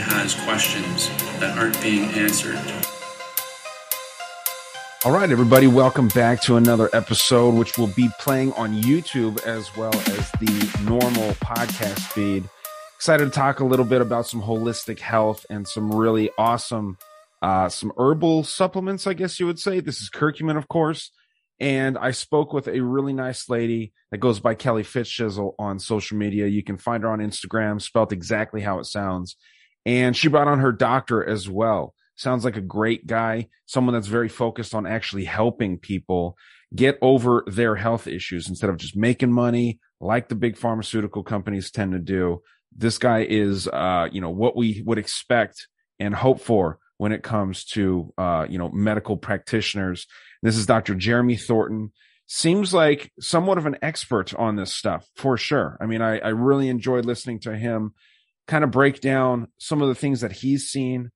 Has questions that aren't being answered. All right, everybody, welcome back to another episode, which will be playing on YouTube as well as the normal podcast feed. Excited to talk a little bit about some holistic health and some really awesome, uh, some herbal supplements, I guess you would say. This is curcumin, of course. And I spoke with a really nice lady that goes by Kelly Fitzchisel on social media. You can find her on Instagram, spelt exactly how it sounds. And she brought on her doctor as well. Sounds like a great guy, someone that's very focused on actually helping people get over their health issues instead of just making money like the big pharmaceutical companies tend to do. This guy is, uh, you know, what we would expect and hope for when it comes to, uh, you know, medical practitioners. This is Dr. Jeremy Thornton. Seems like somewhat of an expert on this stuff for sure. I mean, I, I really enjoyed listening to him kind of break down some of the things that he's seen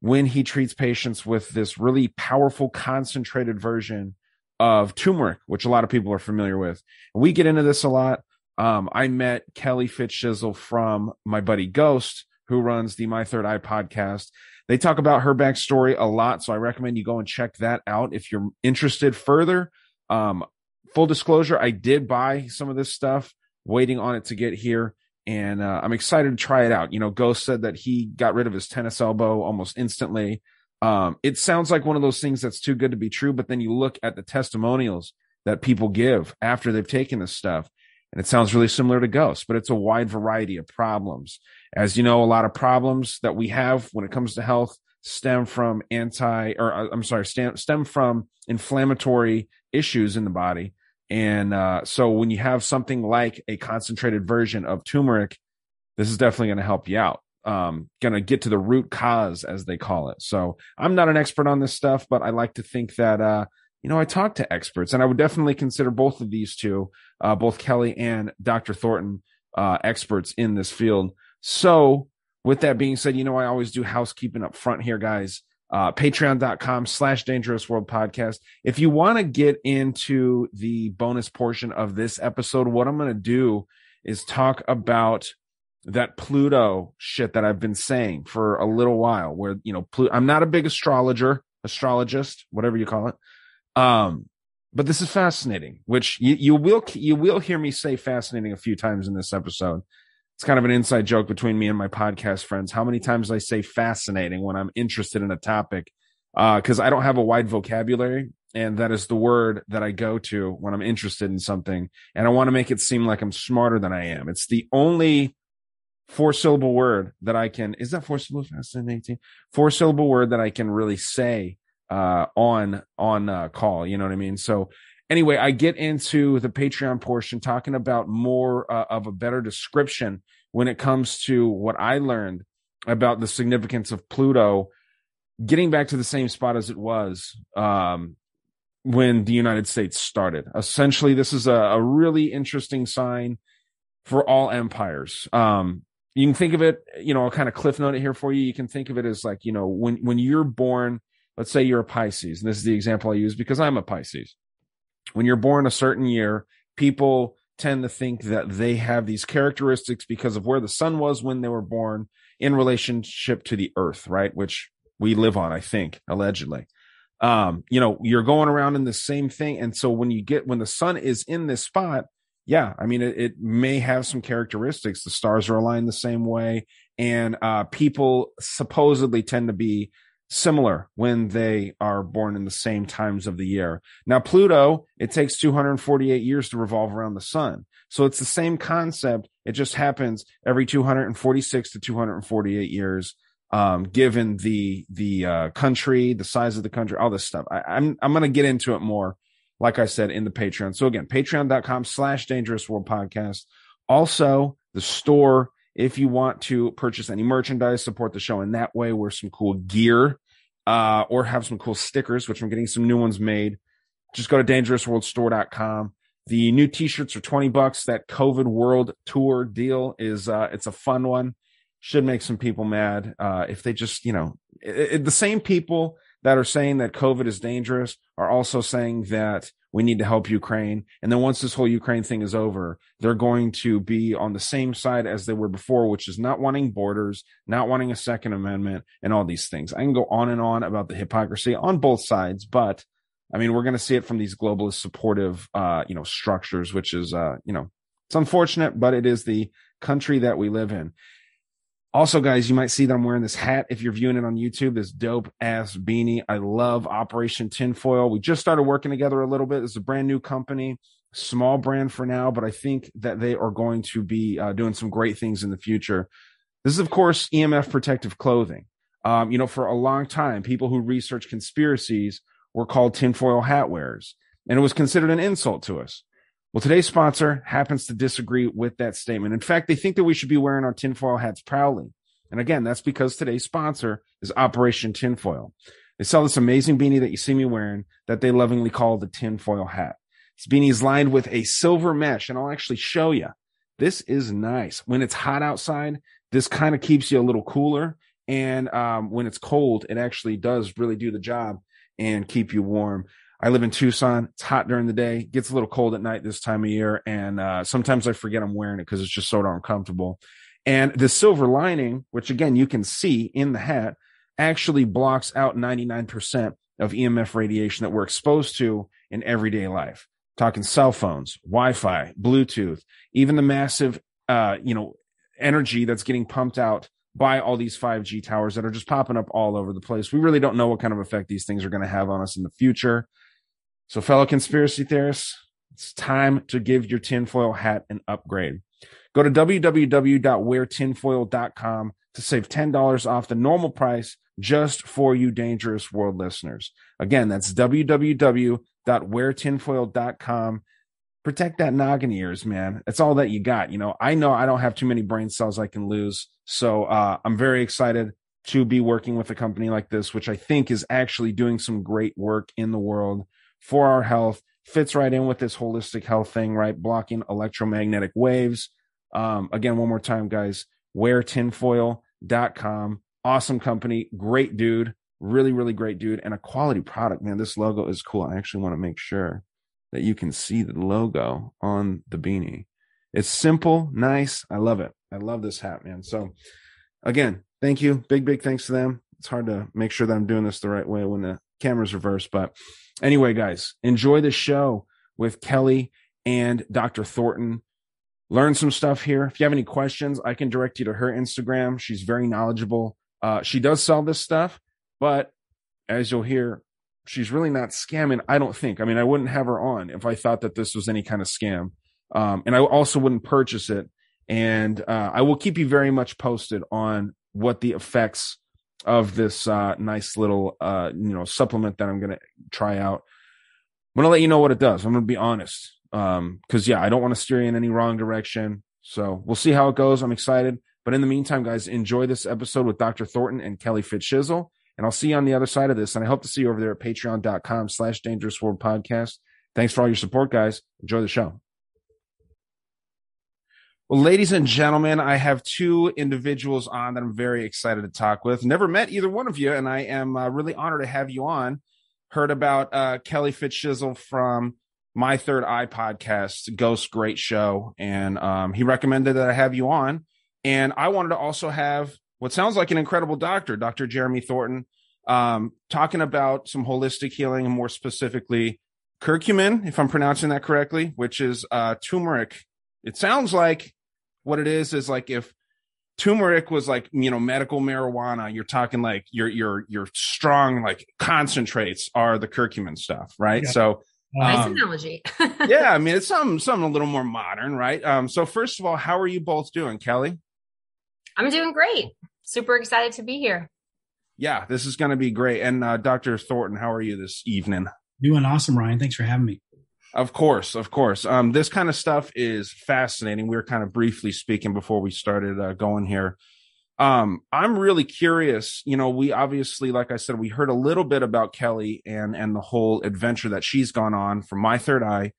when he treats patients with this really powerful, concentrated version of turmeric, which a lot of people are familiar with. We get into this a lot. Um, I met Kelly Fitzchisel from my buddy Ghost, who runs the My Third Eye podcast. They talk about her backstory a lot, so I recommend you go and check that out if you're interested further. Um, full disclosure, I did buy some of this stuff, waiting on it to get here, and uh, I'm excited to try it out. You know, Ghost said that he got rid of his tennis elbow almost instantly. Um, it sounds like one of those things that's too good to be true, but then you look at the testimonials that people give after they've taken this stuff, and it sounds really similar to Ghost, but it's a wide variety of problems. As you know, a lot of problems that we have when it comes to health stem from anti, or uh, I'm sorry, stem, stem from inflammatory issues in the body. And uh, so when you have something like a concentrated version of turmeric, this is definitely going to help you out. Um, going to get to the root cause, as they call it. So I'm not an expert on this stuff, but I like to think that, uh, you know, I talk to experts and I would definitely consider both of these two, uh, both Kelly and Dr. Thornton, uh, experts in this field. So with that being said, you know, I always do housekeeping up front here, guys. Uh, patreon.com slash dangerous world podcast. If you want to get into the bonus portion of this episode, what I'm going to do is talk about that Pluto shit that I've been saying for a little while where, you know, I'm not a big astrologer, astrologist, whatever you call it. Um, but this is fascinating, which you, you will, you will hear me say fascinating a few times in this episode it's kind of an inside joke between me and my podcast friends. How many times I say fascinating when I'm interested in a topic? Uh, cause I don't have a wide vocabulary and that is the word that I go to when I'm interested in something. And I want to make it seem like I'm smarter than I am. It's the only four syllable word that I can, is that four syllable Fascinating. Four syllable word that I can really say, uh, on, on, uh, call. You know what I mean? So anyway, I get into the Patreon portion talking about more uh, of a better description when it comes to what I learned about the significance of Pluto getting back to the same spot as it was um, when the United States started. Essentially, this is a, a really interesting sign for all empires. Um, you can think of it, you know, I'll kind of cliff note it here for you. You can think of it as like, you know, when when you're born let's say you're a Pisces, and this is the example I use because I'm a Pisces. When you're born a certain year, people tend to think that they have these characteristics because of where the sun was when they were born in relationship to the earth, right? Which we live on, I think, allegedly. Um, you know, you're going around in the same thing. And so when you get, when the sun is in this spot, yeah, I mean, it, it may have some characteristics. The stars are aligned the same way. And uh, people supposedly tend to be similar when they are born in the same times of the year. Now, Pluto, it takes 248 years to revolve around the sun. So it's the same concept. It just happens every 246 to 248 years. Um, given the the uh, country, the size of the country, all this stuff, I, I'm I'm gonna get into it more, like I said in the Patreon. So again, Patreon.com/slash Dangerous World Podcast. Also, the store if you want to purchase any merchandise, support the show in that way, wear some cool gear, uh, or have some cool stickers, which I'm getting some new ones made. Just go to dangerousworldstore.com. The new t-shirts are 20 bucks. That COVID world tour deal is, uh, it's a fun one. Should make some people mad. Uh, if they just, you know, it, it, the same people that are saying that COVID is dangerous are also saying that we need to help Ukraine. And then once this whole Ukraine thing is over, they're going to be on the same side as they were before, which is not wanting borders, not wanting a second amendment and all these things. I can go on and on about the hypocrisy on both sides, but I mean, we're going to see it from these globalist supportive, uh, you know, structures, which is, uh, you know, it's unfortunate, but it is the country that we live in. Also, guys, you might see that I'm wearing this hat if you're viewing it on YouTube, this dope ass beanie. I love Operation Tinfoil. We just started working together a little bit. It's a brand new company, small brand for now, but I think that they are going to be uh, doing some great things in the future. This is, of course, EMF protective clothing. Um, you know, for a long time, people who research conspiracies were called tinfoil hat wearers, and it was considered an insult to us. Well, today's sponsor happens to disagree with that statement. In fact, they think that we should be wearing our tinfoil hats proudly. And again, that's because today's sponsor is Operation Tinfoil. They sell this amazing beanie that you see me wearing that they lovingly call the tinfoil hat. This beanie is lined with a silver mesh, and I'll actually show you. This is nice. When it's hot outside, this kind of keeps you a little cooler. And um, when it's cold, it actually does really do the job and keep you warm. I live in Tucson. It's hot during the day, gets a little cold at night this time of year. And uh, sometimes I forget I'm wearing it because it's just so darn comfortable. And the silver lining, which again, you can see in the hat, actually blocks out 99% of EMF radiation that we're exposed to in everyday life. Talking cell phones, Wi-Fi, Bluetooth, even the massive, uh, you know, energy that's getting pumped out by all these 5G towers that are just popping up all over the place. We really don't know what kind of effect these things are going to have on us in the future. So, fellow conspiracy theorists, it's time to give your tinfoil hat an upgrade. Go to www.weartinfoil.com to save $10 off the normal price just for you dangerous world listeners. Again, that's www.weartinfoil.com. Protect that noggin ears, man. That's all that you got. You know, I know I don't have too many brain cells I can lose. So uh, I'm very excited to be working with a company like this, which I think is actually doing some great work in the world for our health. Fits right in with this holistic health thing, right? Blocking electromagnetic waves. Um, again, one more time, guys, wear weartinfoil.com. Awesome company, great dude, really, really great dude, and a quality product, man. This logo is cool. I actually want to make sure that you can see the logo on the beanie. It's simple, nice. I love it. I love this hat, man. So, again, thank you. Big, big thanks to them. It's hard to make sure that I'm doing this the right way when the camera's reversed, but Anyway, guys, enjoy the show with Kelly and Dr. Thornton. Learn some stuff here. If you have any questions, I can direct you to her Instagram. She's very knowledgeable. Uh, she does sell this stuff, but as you'll hear, she's really not scamming. I don't think. I mean, I wouldn't have her on if I thought that this was any kind of scam. Um, and I also wouldn't purchase it. And uh, I will keep you very much posted on what the effects of this uh, nice little uh, you know supplement that I'm gonna try out. I'm gonna let you know what it does. I'm gonna be honest, because um, yeah, I don't want to steer you in any wrong direction. So we'll see how it goes. I'm excited, but in the meantime, guys, enjoy this episode with Dr. Thornton and Kelly Fitzshizzle, and I'll see you on the other side of this. And I hope to see you over there at Patreon.com/slash Dangerous World Podcast. Thanks for all your support, guys. Enjoy the show. Well, ladies and gentlemen, I have two individuals on that I'm very excited to talk with. Never met either one of you, and I am uh, really honored to have you on. Heard about uh, Kelly Fitzshizzle from my Third Eye podcast, Ghost, great show, and um, he recommended that I have you on. And I wanted to also have what sounds like an incredible doctor, Dr. Jeremy Thornton, um, talking about some holistic healing and more specifically curcumin, if I'm pronouncing that correctly, which is uh, turmeric. It sounds like what it is is like if turmeric was like you know medical marijuana you're talking like your your your strong like concentrates are the curcumin stuff right? Yeah. so nice um, analogy. yeah i mean it's something something a little more modern right? Um so first of all how are you both doing kelly? I'm doing great. Super excited to be here. Yeah this is going to be great. And uh, dr thornton how are you this evening? Doing awesome ryan. Thanks for having me of course, of course. Um, this kind of stuff is fascinating. We were kind of briefly speaking before we started uh, going here. Um, I'm really curious. You know, we obviously, like I said, we heard a little bit about Kelly and and the whole adventure that she's gone on from My Third Eye.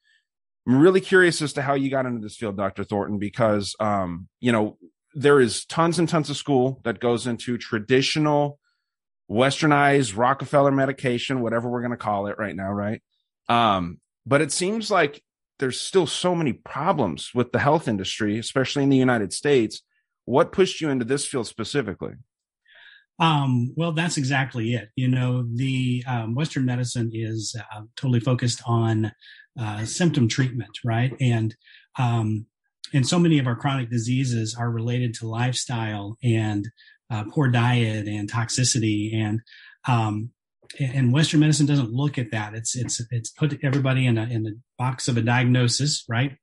I'm really curious as to how you got into this field, Dr. Thornton, because um, you know, there is tons and tons of school that goes into traditional westernized Rockefeller medication, whatever we're going to call it right now, right? Um, but it seems like there's still so many problems with the health industry, especially in the United States. What pushed you into this field specifically? Um, well, that's exactly it. You know, the um, Western medicine is uh, totally focused on uh, symptom treatment, right? And um, and so many of our chronic diseases are related to lifestyle and uh, poor diet and toxicity. And um, and Western medicine doesn't look at that. It's it's it's put everybody in a in the box of a diagnosis, right?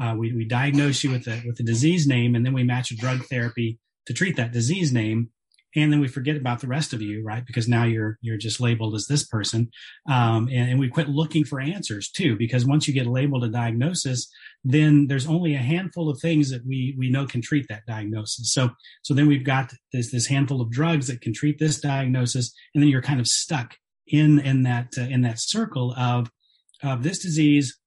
Uh, we we diagnose you with a with a disease name, and then we match a drug therapy to treat that disease name and then we forget about the rest of you right? Because now you're you're just labeled as this person. Um, and, and, we quit looking for answers too because once you get labeled a diagnosis then there's only a handful of things that we we know can treat that diagnosis. So so then we've got this this handful of drugs that can treat this diagnosis and then you're kind of stuck in in that uh, in that circle of of this disease.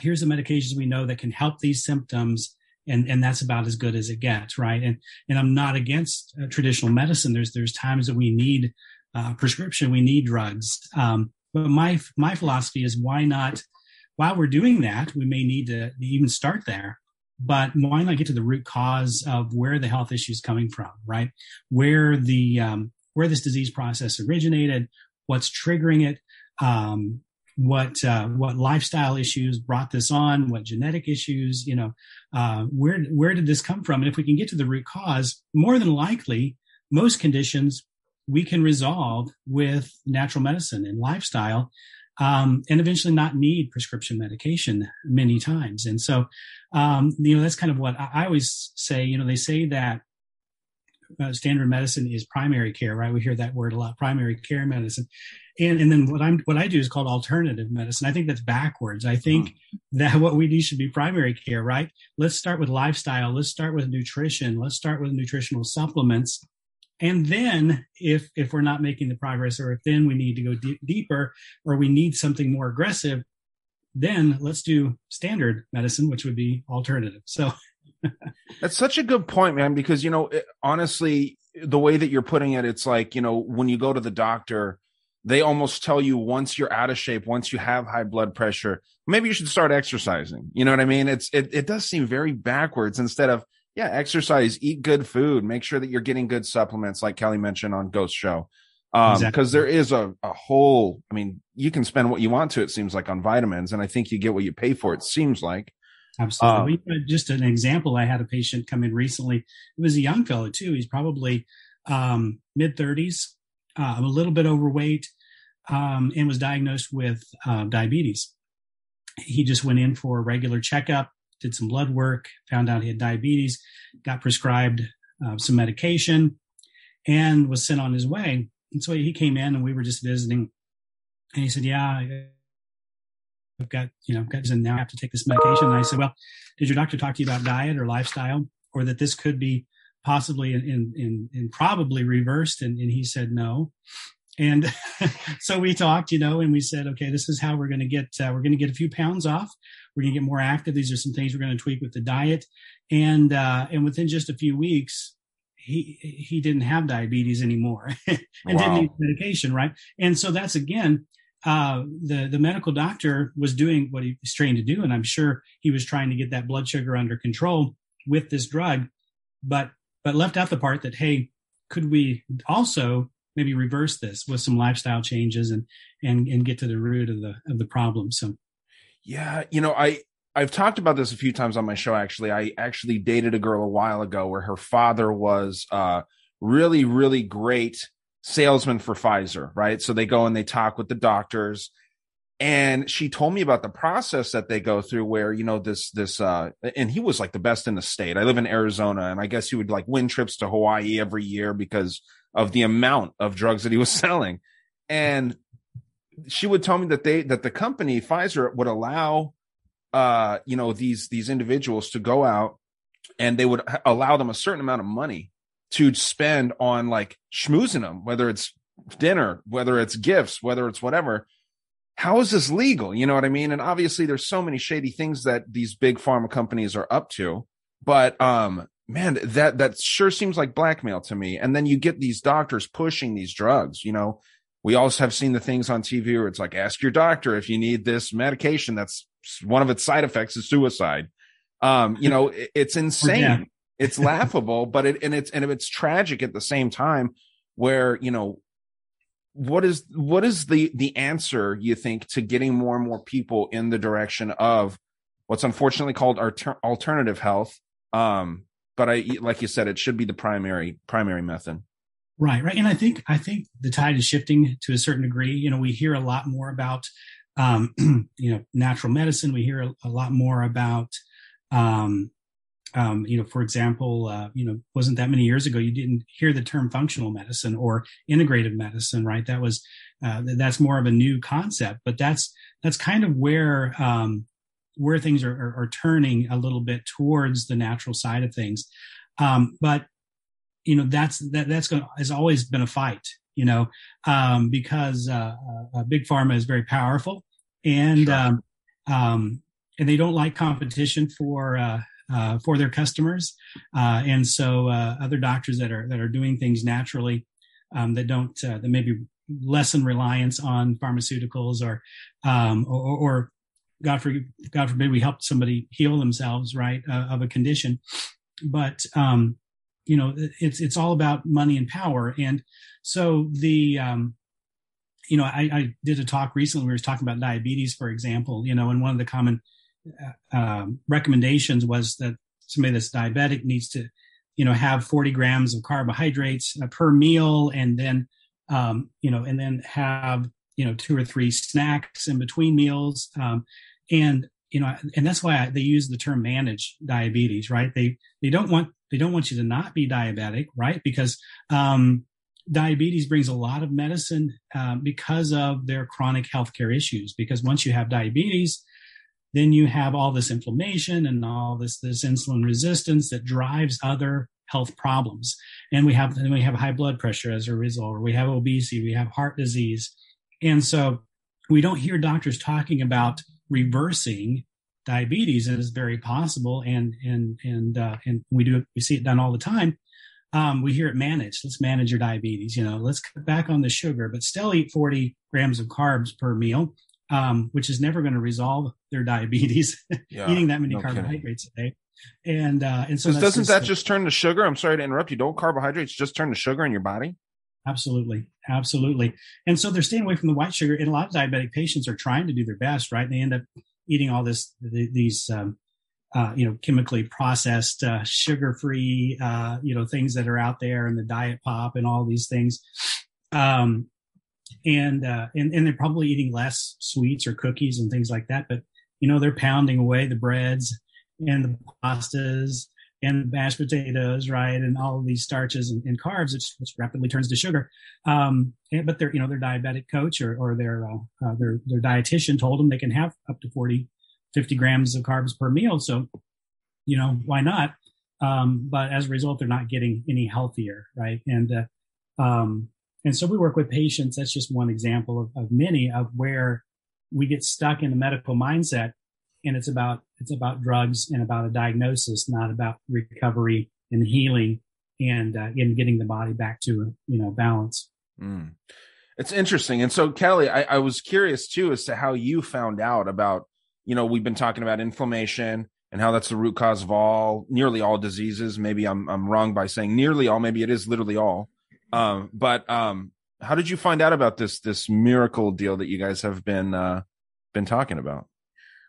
Here's the medications we know that can help these symptoms and and that's about as good as it gets right? And and i'm not against uh, traditional medicine. There's there's times that we need uh, prescription we need drugs. Um, but my my philosophy is why not while we're doing that we may need to even start there but why not get to the root cause of where the health issue is coming from right? Where the um, where this disease process originated what's triggering it um, what uh, what lifestyle issues brought this on, what genetic issues, you know, uh, where where did this come from? And if we can get to the root cause, more than likely, most conditions we can resolve with natural medicine and lifestyle, um, and eventually not need prescription medication many times. And so, um, you know, that's kind of what I, I always say. You know, they say that uh, standard medicine is primary care, right? We hear that word a lot, primary care medicine. And, and then what I'm, what I do is called alternative medicine. I think that's backwards. I think mm. that what we need should be primary care, right? Let's start with lifestyle. Let's start with nutrition. Let's start with nutritional supplements. And then if, if we're not making the progress or if then we need to go deep, deeper or we need something more aggressive, then let's do standard medicine, which would be alternative. So That's such a good point, man, because, you know, it, honestly, the way that you're putting it, it's like, you know, when you go to the doctor, they almost tell you once you're out of shape, once you have high blood pressure, maybe you should start exercising. You know what I mean? It's, it, it does seem very backwards instead of, yeah, exercise, eat good food, make sure that you're getting good supplements, like Kelly mentioned on Ghost Show. Um, exactly. cause there is a, a whole, I mean, you can spend what you want to, it seems like on vitamins. And I think you get what you pay for. It seems like, Absolutely. Um, just an example, I had a patient come in recently. It was a young fellow too. He's probably um, mid 30s, uh, a little bit overweight, um, and was diagnosed with uh, diabetes. He just went in for a regular checkup, did some blood work, found out he had diabetes, got prescribed uh, some medication, and was sent on his way. And so he came in, and we were just visiting. And he said, "Yeah, I've got, you know, got, and now I have to take this medication. And I said, well, did your doctor talk to you about diet or lifestyle or that this could be possibly and probably reversed? And, and he said, no. and so we talked, you know, and we said, okay, this is how we're going to get, uh, we're going to get a few pounds off. We're going to get more active. These are some things we're going to tweak with the diet. And, uh, and within just a few weeks, he, he didn't have diabetes anymore and wow. didn't need medication. Right. And so that's again, uh, the, the medical doctor was doing what he was trained to do. And I'm sure he was trying to get that blood sugar under control with this drug, but, but left out the part that, Hey, could we also maybe reverse this with some lifestyle changes and and and get to the root of the of the problem so yeah you know i i've talked about this a few times on my show actually i actually dated a girl a while ago where her father was uh really really great salesman for pfizer right? So they go and they talk with the doctors. And she told me about the process that they go through where you know this this uh and he was like the best in the state. I live in arizona and i guess he would like win trips to hawaii every year because of the amount of drugs that he was selling. And she would tell me that they that the company Pfizer would allow uh you know these these individuals to go out and they would allow them a certain amount of money to spend on like schmoozing them whether it's dinner whether it's gifts whether it's whatever how is this legal you know what i mean and obviously there's so many shady things that these big pharma companies are up to but um man, that that sure seems like blackmail to me. And then you get these doctors pushing these drugs. You know, we also have seen the things on TV where it's like, ask your doctor if you need this medication. That's one of its side effects is suicide. Um, you know, it, it's insane. Yeah. It's laughable, but it and it's and it's tragic at the same time. Where you know, what is what is the the answer you think to getting more and more people in the direction of what's unfortunately called alter- alternative health um but I like you said, it should be the primary primary method. Right, right, and I think I think the tide is shifting to a certain degree. You know, we hear a lot more about um, you know natural medicine. We hear a, a lot more about um, um, you know, for example, uh, you know, wasn't that many years ago you didn't hear the term functional medicine or integrative medicine, right? That was uh, that's more of a new concept, but that's that's kind of where um, where things are, are, are, turning a little bit towards the natural side of things. Um, but you know, that's, that, that's going has always been a fight, you know, um, because, uh, uh, big pharma is very powerful and, sure. um, um, and they don't like competition for, uh, uh, for their customers. Uh, and so, uh, other doctors that are, that are doing things naturally, um, that don't, uh, that maybe lessen reliance on pharmaceuticals or, um, or, or God forbid, God forbid we help somebody heal themselves, right, uh, of a condition. But, um, you know, it's, it's all about money and power. And so the, um, you know, I, I did a talk recently. We were talking about diabetes, for example, you know, and one of the common um, recommendations was that somebody that's diabetic needs to, you know, have 40 grams of carbohydrates uh, per meal and then, um, you know, and then have you know two or three snacks in between meals um, and you know and that's why I, they use the term manage diabetes right? They they don't want they don't want you to not be diabetic right? Because um, diabetes brings a lot of medicine uh, because of their chronic healthcare issues because once you have diabetes then you have all this inflammation and all this this insulin resistance that drives other health problems and we have then we have high blood pressure as a result or we have obesity we have heart disease and so we don't hear doctors talking about reversing diabetes, it's very possible. And and and uh, and we do we see it done all the time. Um, we hear it managed. Let's manage your diabetes. You know, let's cut back on the sugar, but still eat 40 grams of carbs per meal, um, which is never going to resolve their diabetes. Yeah, Eating that many no carbohydrates kidding. a day. And uh, and so doesn't just, that just turn to sugar? I'm sorry to interrupt you. Don't carbohydrates just turn to sugar in your body? Absolutely. Absolutely. And so they're staying away from the white sugar. And a lot of diabetic patients are trying to do their best, right? And they end up eating all this, these, um, uh, you know, chemically processed, uh, sugar free, uh, you know, things that are out there and the diet pop and all these things. Um, and, uh, and, and they're probably eating less sweets or cookies and things like that. But, you know, they're pounding away the breads and the pastas and mashed potatoes, right, and all of these starches and, and carbs, which, which, rapidly turns to sugar. Um, and, but their, you know, their diabetic coach or, or their, uh, uh, their, their dietitian told them they can have up to 40, 50 grams of carbs per meal. So, you know, why not? Um, but as a result, they're not getting any healthier, right? And, uh, um, And so we work with patients. That's just one example of, of many of where we get stuck in the medical mindset and it's about, it's about drugs and about a diagnosis, not about recovery and healing and, uh, in getting the body back to, you know, balance. Mm. It's interesting. And so Kelly, I, I was curious too, as to how you found out about, you know, we've been talking about inflammation and how that's the root cause of all, nearly all diseases. Maybe I'm, I'm wrong by saying nearly all, maybe it is literally all. Um, but, um, how did you find out about this, this miracle deal that you guys have been, uh, been talking about?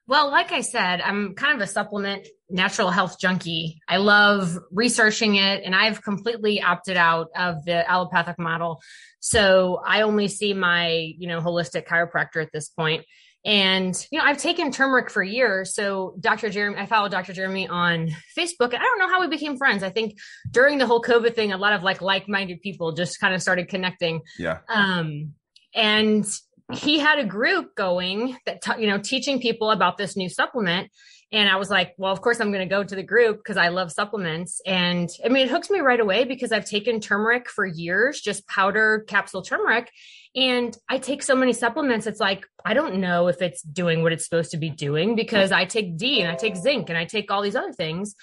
Well, like I said, I'm kind of a supplement natural health junkie. I love researching it and I've completely opted out of the allopathic model. So I only see my, you know, holistic chiropractor at this point. And, you know, I've taken turmeric for years. So Dr. Jeremy, I followed Dr. Jeremy on Facebook I don't know how we became friends. I think during the whole COVID thing, a lot of like like-minded people just kind of started connecting. Yeah. Um, and he had a group going that, t- you know, teaching people about this new supplement. And I was like, well, of course I'm going to go to the group because I love supplements. And I mean, it hooks me right away because I've taken turmeric for years, just powder capsule turmeric. And I take so many supplements. It's like, I don't know if it's doing what it's supposed to be doing because I take D and I take zinc and I take all these other things.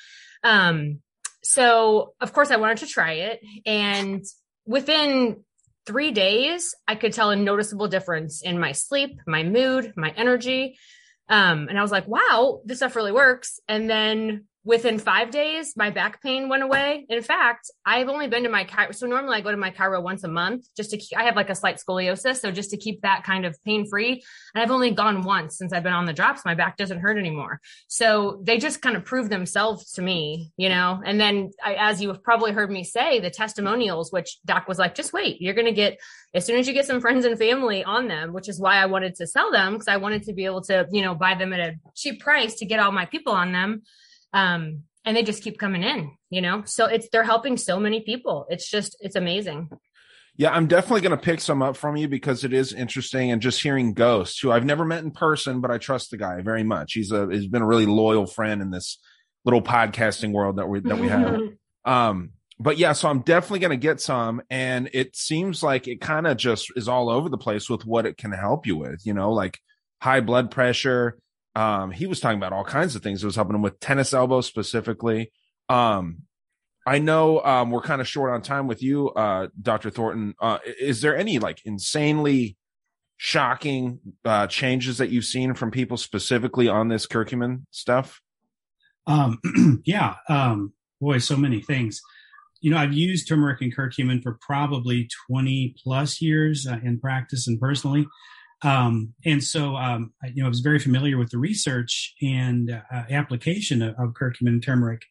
Um, so of course I wanted to try it. And within three days, I could tell a noticeable difference in my sleep, my mood, my energy. Um, and I was like, wow, this stuff really works. And then within five days, my back pain went away. In fact, I've only been to my chiro. So normally I go to my chiro once a month just to keep, I have like a slight scoliosis. So just to keep that kind of pain free. And I've only gone once since I've been on the drops. My back doesn't hurt anymore. So they just kind of prove themselves to me, you know? And then I, as you have probably heard me say, the testimonials, which doc was like, just wait, you're going to get, as soon as you get some friends and family on them, which is why I wanted to sell them because I wanted to be able to, you know, buy them at a cheap price to get all my people on them um, and they just keep coming in, you know? So it's, they're helping so many people. It's just, it's amazing. Yeah, I'm definitely going to pick some up from you because it is interesting. And just hearing Ghost, who I've never met in person, but I trust the guy very much. He's a he's been a really loyal friend in this little podcasting world that we that we have. um, but yeah, so I'm definitely going to get some, and it seems like it kind of just is all over the place with what it can help you with. You know, like high blood pressure, um, he was talking about all kinds of things. It was helping him with tennis elbow specifically. Um, I know um, we're kind of short on time with you, uh, Dr. Thornton. Uh, is there any like insanely shocking uh, changes that you've seen from people specifically on this curcumin stuff? Um, yeah, um, boy, so many things. You know, I've used turmeric and curcumin for probably 20 plus years uh, in practice and personally. Um, and so, um, I, you know, I was very familiar with the research and uh, application of, of, curcumin and turmeric.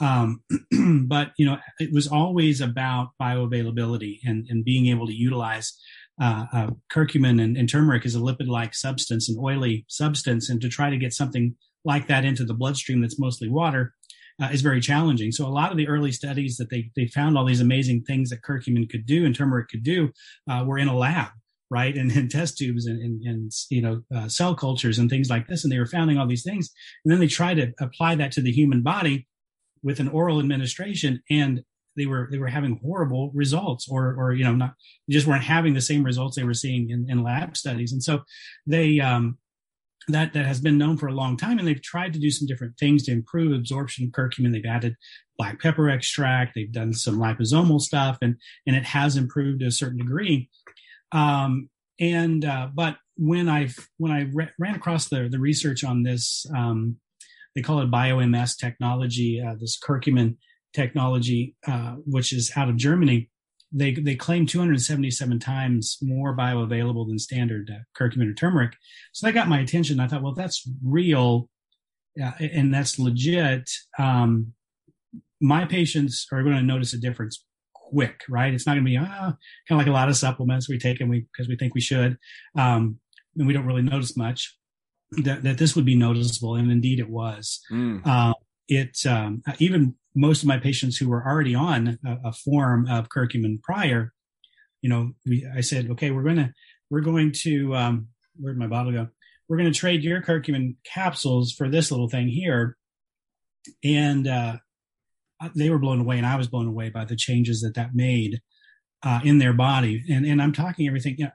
Um, but, you know, it was always about bioavailability and, and being able to utilize uh, uh, curcumin and, and, turmeric as a lipid-like substance, an oily substance, and to try to get something like that into the bloodstream that's mostly water uh, is very challenging. So a lot of the early studies that they they found all these amazing things that curcumin could do and turmeric could do uh, were in a lab right? And, and test tubes and, and, and you know, uh, cell cultures and things like this. And they were finding all these things. And then they tried to apply that to the human body with an oral administration and they were, they were having horrible results or, or, you know, not, just weren't having the same results they were seeing in, in lab studies. And so they, um, that, that has been known for a long time and they've tried to do some different things to improve absorption of curcumin. They've added black pepper extract. They've done some liposomal stuff and, and it has improved to a certain degree um, and uh, but when I when I re- ran across the the research on this, um, they call it BioMS technology, uh, this curcumin technology, uh, which is out of Germany. They they claim 277 times more bioavailable than standard uh, curcumin or turmeric. So that got my attention. I thought, well, that's real, and that's legit. Um, my patients are going to notice a difference quick, right? It's not going to be ah, kind of like a lot of supplements we take and we because we think we should, um, and we don't really notice much. That, that this would be noticeable, and indeed it was. Mm. Uh, it um, even most of my patients who were already on a, a form of curcumin prior, you know, we I said, okay, we're gonna we're going to um, where'd my bottle go? We're going to trade your curcumin capsules for this little thing here, and uh, they were blown away and I was blown away by the changes that that made. uh, in their body. And, and I'm talking everything, you know,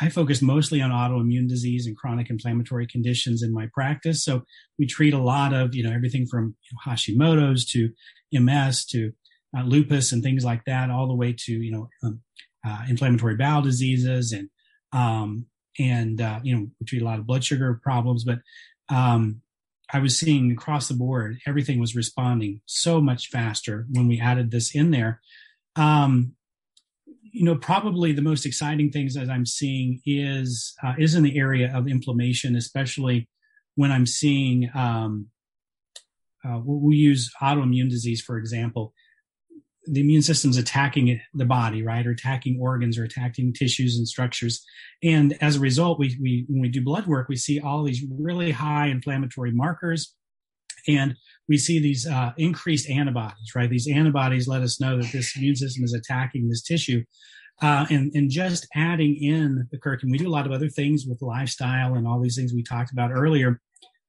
I focus mostly on autoimmune disease and chronic inflammatory conditions in my practice. So we treat a lot of, you know, everything from you know, Hashimoto's to MS to uh, lupus and things like that, all the way to, you know, um, uh, inflammatory bowel diseases and, um, and, uh, you know, we treat a lot of blood sugar problems, but, um, I was seeing across the board, everything was responding so much faster when we added this in there. Um, you know, probably the most exciting things that I'm seeing is uh, is in the area of inflammation, especially when I'm seeing. Um, uh, we use autoimmune disease, for example. The immune system's attacking the body, right, or attacking organs, or attacking tissues and structures, and as a result, we we when we do blood work, we see all these really high inflammatory markers, and we see these uh, increased antibodies, right? These antibodies let us know that this immune system is attacking this tissue. Uh, and, and just adding in the curcumin, we do a lot of other things with lifestyle and all these things we talked about earlier.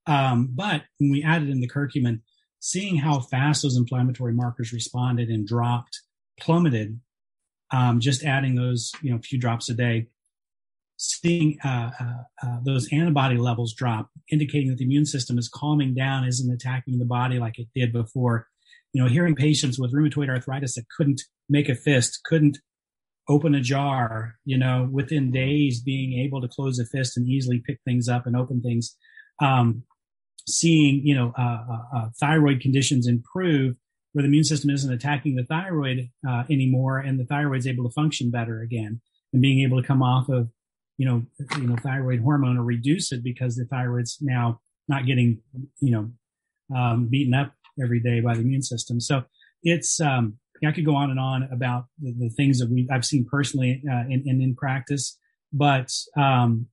Um, but when we added in the curcumin, seeing how fast those inflammatory markers responded and dropped, plummeted, um, just adding those, you know, few drops a day, seeing uh, uh, uh, those antibody levels drop, indicating that the immune system is calming down, isn't attacking the body like it did before. You know, hearing patients with rheumatoid arthritis that couldn't make a fist, couldn't open a jar, you know, within days being able to close a fist and easily pick things up and open things. Um, seeing, you know, uh, uh, uh thyroid conditions improve where the immune system isn't attacking the thyroid anymore and the thyroid's able to function better again and being able to come off of you know, you know, thyroid hormone or reduce it because the thyroid's now not getting, you know, um, beaten up every day by the immune system. So it's, um, I could go on and on about the, the things that we I've seen personally uh, in, in, in practice, but um,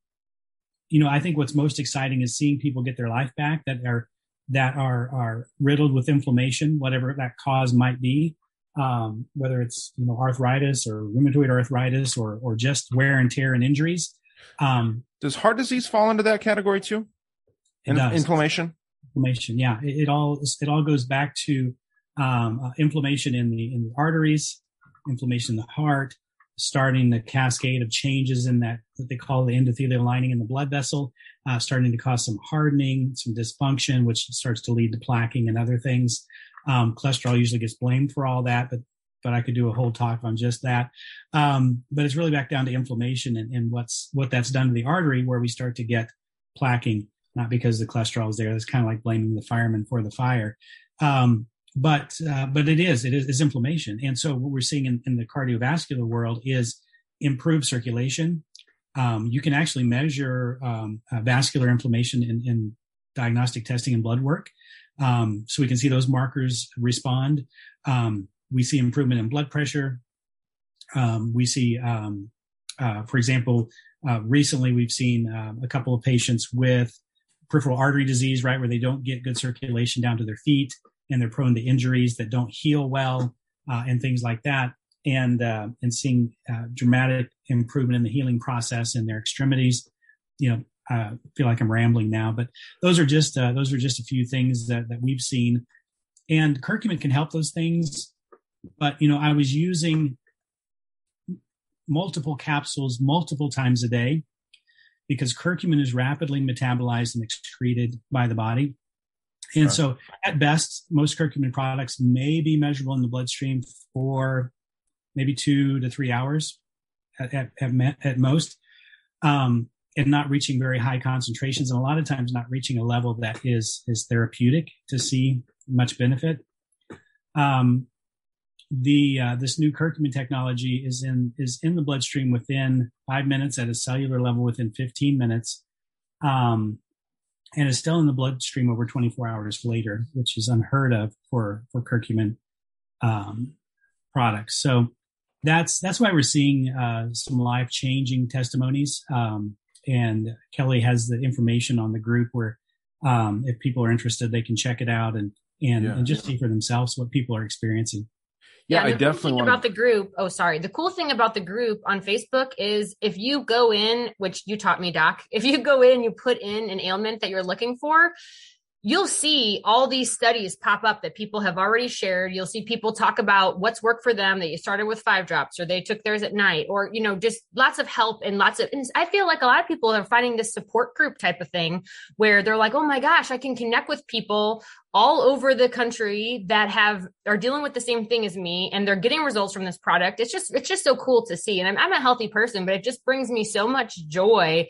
you know, I think what's most exciting is seeing people get their life back that are that are are riddled with inflammation, whatever that cause might be, um, whether it's you know arthritis or rheumatoid arthritis or or just wear and tear and injuries. Um, does heart disease fall into that category too? In, inflammation. Inflammation, yeah. It, it, all it all goes back to um, uh, inflammation in the in the arteries, inflammation in the heart, starting the cascade of changes in that that they call the endothelial lining in the blood vessel, uh, starting to cause some hardening, some dysfunction, which starts to lead to plaquing and other things. Um, cholesterol usually gets blamed for all that, but but I could do a whole talk on just that. Um, but it's really back down to inflammation and, and, what's what that's done to the artery, where we start to get plaquing, not because the cholesterol is there. That's kind of like blaming the fireman for the fire. Um, but uh, but it is it is it's inflammation, and so what we're seeing in, in the cardiovascular world is improved circulation. Um, you can actually measure um, uh, vascular inflammation in, in diagnostic testing and blood work. Um, so we can see those markers respond. Um, we see improvement in blood pressure. Um, we see, um, uh, for example, uh, recently we've seen a couple of patients with peripheral artery disease, right, where they don't get good circulation down to their feet and they're prone to injuries that don't heal well uh, and things like that. And uh, and seeing uh, dramatic improvement in the healing process in their extremities, you know, uh, feel like I'm rambling now, but those are just uh, those are just a few things that that we've seen, and curcumin can help those things. But you know, I was using multiple capsules multiple times a day because curcumin is rapidly metabolized and excreted by the body. And so, at best, most curcumin products may be measurable in the bloodstream for maybe two to three hours at, at, at, at most. Um, and not reaching very high concentrations and a lot of times not reaching a level that is is therapeutic to see much benefit um, the uh, this new curcumin technology is in is in the bloodstream within five minutes at a cellular level within 15 minutes um, and is still in the bloodstream over 24 hours later which is unheard of for for curcumin um, products so that's that's why we're seeing uh, some life changing testimonies um, and Kelly has the information on the group where um, if people are interested, they can check it out and and, yeah. and just see for themselves what people are experiencing. Yeah, I definitely cool want about the group. Oh, sorry. The cool thing about the group on Facebook is if you go in, which you taught me, Doc, if you go in, you put in an ailment that you're looking for, you'll see all these studies pop up that people have already shared. You'll see people talk about what's worked for them that you started with five drops or they took theirs at night or, you know, just lots of help and lots of, and I feel like a lot of people are finding this support group type of thing where they're like, oh my gosh, I can connect with people all over the country that have are dealing with the same thing as me and they're getting results from this product it's just it's just so cool to see and I'm, I'm a healthy person but it just brings me so much joy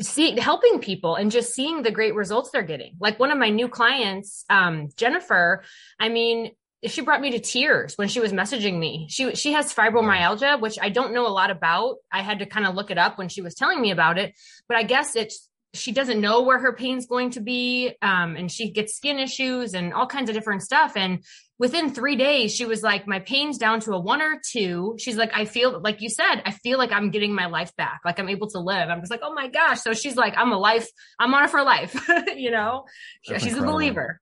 see helping people and just seeing the great results they're getting. Like one of my new clients um, jennifer i mean she brought me to tears when she was messaging me. She she has fibromyalgia which i don't know a lot about. I had to kind of look it up when she was telling me about it but i guess it's she doesn't know where her pain's going to be um, and she gets skin issues and all kinds of different stuff and within three days she was like my pain's down to a one or two she's like i feel like you said i feel like i'm getting my life back like i'm able to live i'm just like oh my gosh so she's like i'm a life i'm on it for life you know That's she's incredible. a believer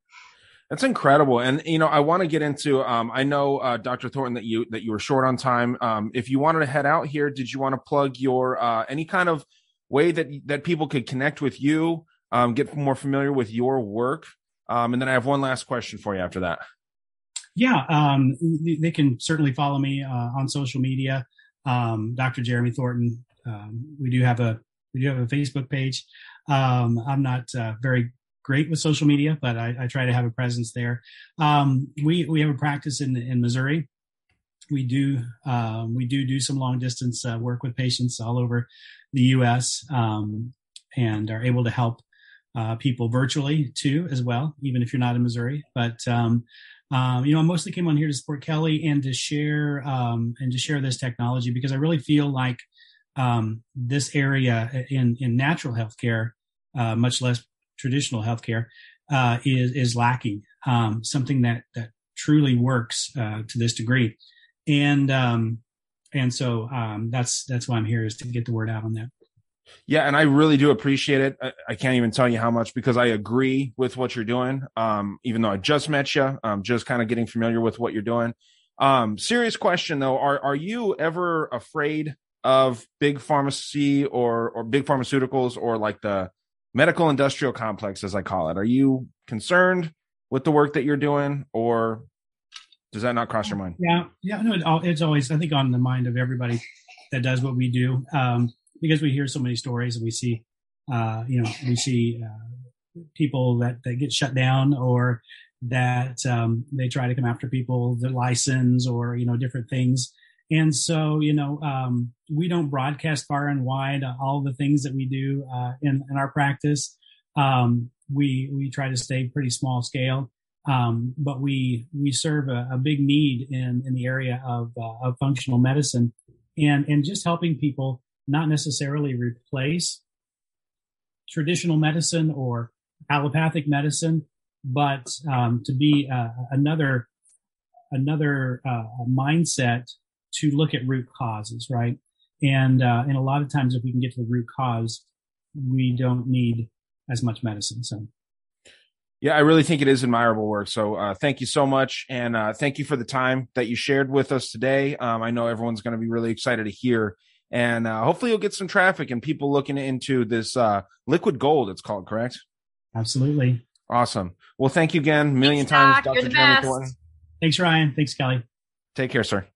that's incredible, and you know I want to get into. Um, I know uh, Dr. Thornton that you that you were short on time. Um, if you wanted to head out here, did you want to plug your uh, any kind of way that that people could connect with you, um, get more familiar with your work. Um, and then I have one last question for you after that. Yeah, um, they can certainly follow me uh, on social media, um, Dr. Jeremy Thornton. Um, we do have a we do have a Facebook page. Um, I'm not uh, very great with social media, but I, I, try to have a presence there. Um, we we have a practice in in Missouri. We do um, we do do some long distance uh, work with patients all over the U.S. Um, and are able to help uh, people virtually too, as well, even if you're not in Missouri. But um, um, you know, I mostly came on here to support Kelly and to share um, and to share this technology because I really feel like um, this area in in natural healthcare, uh, much less traditional healthcare, uh, is is lacking um, something that that truly works uh, to this degree, and um, and so um, that's that's why I'm here is to get the word out on that. Yeah, and I really do appreciate it. I, I, can't even tell you how much because I agree with what you're doing. Um, even though I just met you, I'm just kind of getting familiar with what you're doing. Um, serious question though: Are are you ever afraid of big pharmacy or or big pharmaceuticals or like the medical industrial complex, as I call it? Are you concerned with the work that you're doing, or does that not cross your mind? Yeah, yeah, no, it's always I think on the mind of everybody that does what we do um, because we hear so many stories and we see, uh, you know, we see uh, people that that get shut down or that um, they try to come after people, the license or you know different things. And so, you know, um, we don't broadcast far and wide all the things that we do uh, in, in our practice. Um, we we try to stay pretty small scale. Um, but we we serve a, a, big need in in the area of uh, of functional medicine, and and just helping people not necessarily replace traditional medicine or allopathic medicine, but um, to be uh, another another uh, mindset to look at root causes, right? And uh, and a lot of times, if we can get to the root cause, we don't need as much medicine. So. Yeah, I really think it is admirable work. So uh, thank you so much. And uh, thank you for the time that you shared with us today. Um, I know everyone's going to be really excited to hear. And uh, hopefully you'll get some traffic and people looking into this uh, liquid gold, it's called, correct? Absolutely. Awesome. Well, thank you again, million Thanks, times, Dr. Jeremy Thornton. Thanks, Ryan. Thanks, Kelly. Take care, sir.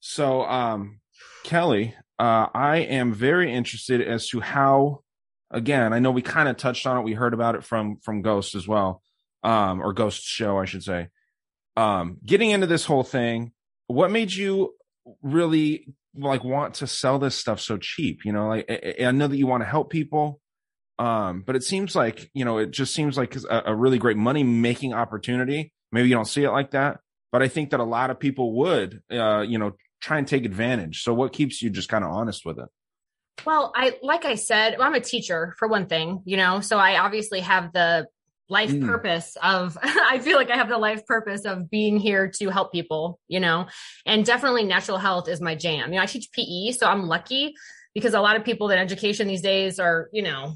So, um, Kelly, uh, I am very interested as to how again, I know we kind of touched on it. We heard about it from from Ghost as well, um, or Ghost Show, I should say. Um, getting into this whole thing, what made you really like want to sell this stuff so cheap? You know, like I, I know that you want to help people, um, but it seems like you know it just seems like a, a really great money making opportunity. Maybe you don't see it like that, but I think that a lot of people would, uh, you know, try and take advantage. So, what keeps you just kind of honest with it? Well, I like I said, I'm a teacher for one thing, you know, so I obviously have the life mm. purpose of I feel like I have the life purpose of being here to help people, you know. And definitely natural health is my jam. You know, I teach PE, so I'm lucky because a lot of people in education these days are, you know,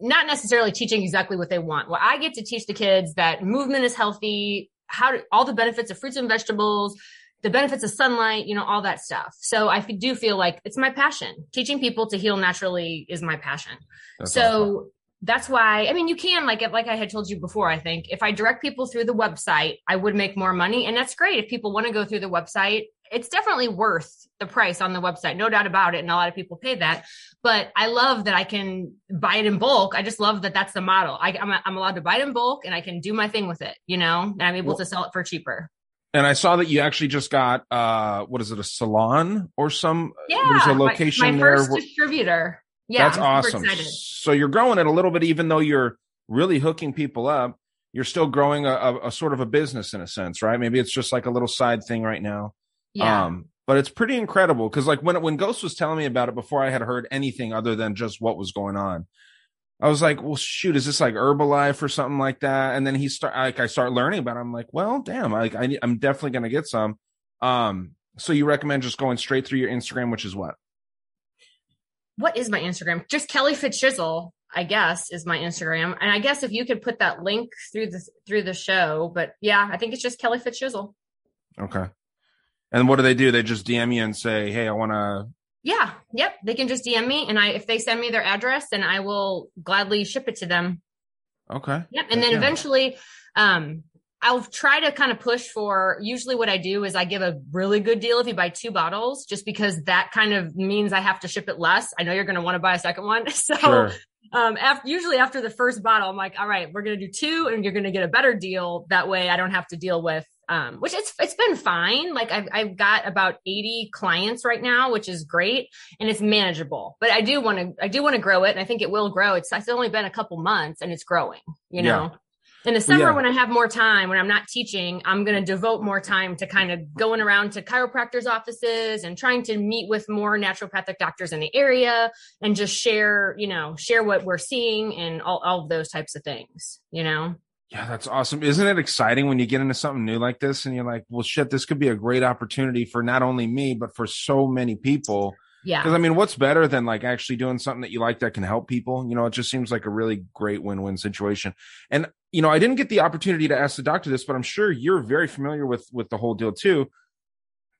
not necessarily teaching exactly what they want. Well, I get to teach the kids that movement is healthy, how to, all the benefits of fruits and vegetables, the benefits of sunlight, you know, all that stuff. So I do feel like it's my passion. Teaching people to heal naturally is my passion. That's so awesome. that's why I mean you can like like I had told you before I think if I direct people through the website I would make more money and that's great if people want to go through the website it's definitely worth the price on the website no doubt about it and a lot of people pay that but I love that I can buy it in bulk I just love that that's the model I, am I'm, I'm allowed to buy it in bulk and I can do my thing with it you know and I'm able well, to sell it for cheaper and I saw that you actually just got uh what is it a salon or some yeah there's a location my, my there first distributor. Yeah that's awesome. so you're growing it a little bit even though you're really hooking people up you're still growing a, a, a, sort of a business in a sense right? Maybe it's just like a little side thing right now. Yeah. um but it's pretty incredible because like when when ghost was telling me about it before i had heard anything other than just what was going on I was like, well, shoot, is this like Herbalife or something like that? And then he start like I start learning about. It. I'm like, well, damn, like I, I'm definitely gonna get some. Um, so you recommend just going straight through your Instagram, which is what? What is my Instagram? Just Kelly Fitzchisel, I guess, is my Instagram. And I guess if you could put that link through the through the show, but yeah, I think it's just Kelly Fitzchisel. Okay. And what do they do? They just DM you and say, "Hey, I want to yeah. Yep. They can just DM me and I if they send me their address, then I will gladly ship it to them. Okay. Yep. And then yeah. eventually um I'll try to kind of push for usually what I do is I give a really good deal if you buy two bottles, just because that kind of means I have to ship it less. I know you're going to want to buy a second one. So, sure. um, after, usually after the first bottle, I'm like, all right, we're going to do two and you're going to get a better deal. That way I don't have to deal with um, which it's it's been fine. Like I've I've got about 80 clients right now, which is great and it's manageable. But I do want to I do want to grow it, and I think it will grow. It's it's only been a couple months and it's growing. You know. Yeah. In the summer, yeah. when I have more time, when I'm not teaching, I'm going to devote more time to kind of going around to chiropractors' offices and trying to meet with more naturopathic doctors in the area and just share, you know, share what we're seeing and all, all of those types of things, you know? Yeah, that's awesome. Isn't it exciting when you get into something new like this and you're like, well, shit, this could be a great opportunity for not only me, but for so many people. Yeah. Because I mean, what's better than like actually doing something that you like that can help people? You know, it just seems like a really great win win situation. And, you know, I didn't get the opportunity to ask the doctor this, but I'm sure you're very familiar with with the whole deal too.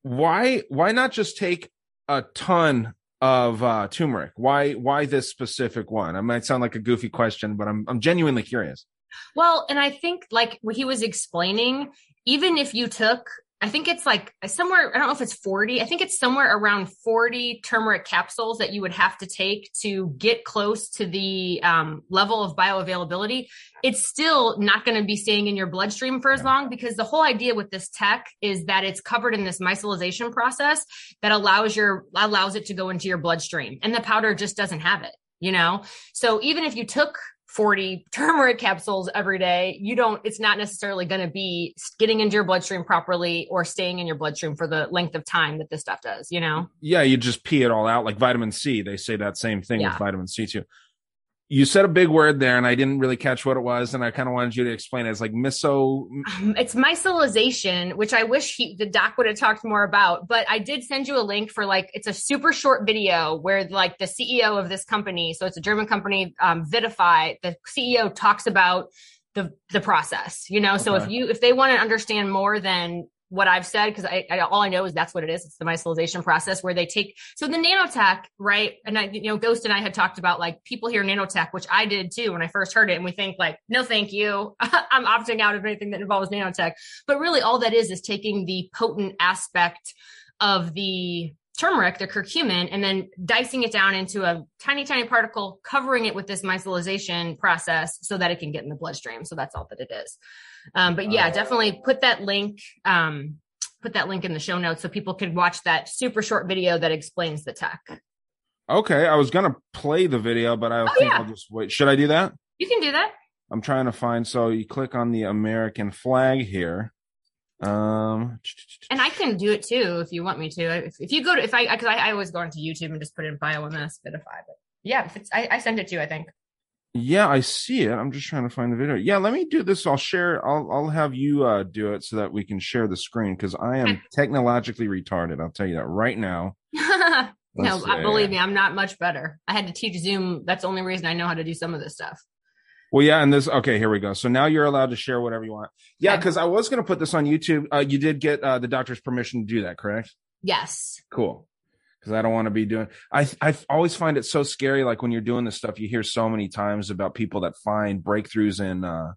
Why why not just take a ton of uh turmeric? Why why this specific one? I might sound like a goofy question, but I'm I'm genuinely curious. Well, and I think like what he was explaining, even if you took, I think it's like somewhere, I don't know if it's 40, I think it's somewhere around 40 turmeric capsules that you would have to take to get close to the um, level of bioavailability. It's still not going to be staying in your bloodstream for as long because the whole idea with this tech is that it's covered in this micellization process that allows your, allows it to go into your bloodstream and the powder just doesn't have it you know so even if you took 40 turmeric capsules every day, you don't, it's not necessarily going to be getting into your bloodstream properly or staying in your bloodstream for the length of time that this stuff does, you know? Yeah, you just pee it all out like vitamin C. They say that same thing yeah. with vitamin C too you said a big word there and I didn't really catch what it was. And I kind of wanted you to explain it. It's like miso. Um, it's micellization, which I wish he, the doc would have talked more about, but I did send you a link for like, it's a super short video where like the CEO of this company, so it's a German company, um, Vitify, the CEO talks about the, the process, you know? Okay. So if you, if they want to understand more than what I've said because I, I, all I know is that's what it is. It's the micellization process where they take so the nanotech, right? And I, you know, Ghost and I had talked about like people hear nanotech, which I did too when I first heard it, and we think like, no, thank you, I'm opting out of anything that involves nanotech. But really, all that is is taking the potent aspect of the turmeric, the curcumin, and then dicing it down into a tiny, tiny particle, covering it with this micellization process so that it can get in the bloodstream. So that's all that it is. Um, but yeah, definitely put that link, um, put that link in the show notes so people could watch that super short video that explains the tech. Okay. I was going to play the video, but I oh, think yeah. I'll just wait. Should I do that? You can do that. I'm trying to find. So you click on the American flag here. Um, and I can do it too if you want me to. If, if you go to, if I, because I, I, always go onto YouTube and just put in BioMS Vitify, but yeah, if it's, I, I sent it to you, I think. Yeah, I see it. I'm just trying to find the video. Yeah, let me do this. I'll share. I'll I'll have you uh, do it so that we can share the screen because I am technologically retarded. I'll tell you that right now. no, believe me, I'm not much better. I had to teach Zoom. That's the only reason I know how to do some of this stuff. Well, yeah, and this. Okay, here we go. So now you're allowed to share whatever you want. Yeah, because okay. I was going to put this on YouTube. Uh, you did get uh, the doctor's permission to do that, correct? Yes. Cool because I don't want to be doing. I I always find it so scary. Like when you're doing this stuff, you hear so many times about people that find breakthroughs in uh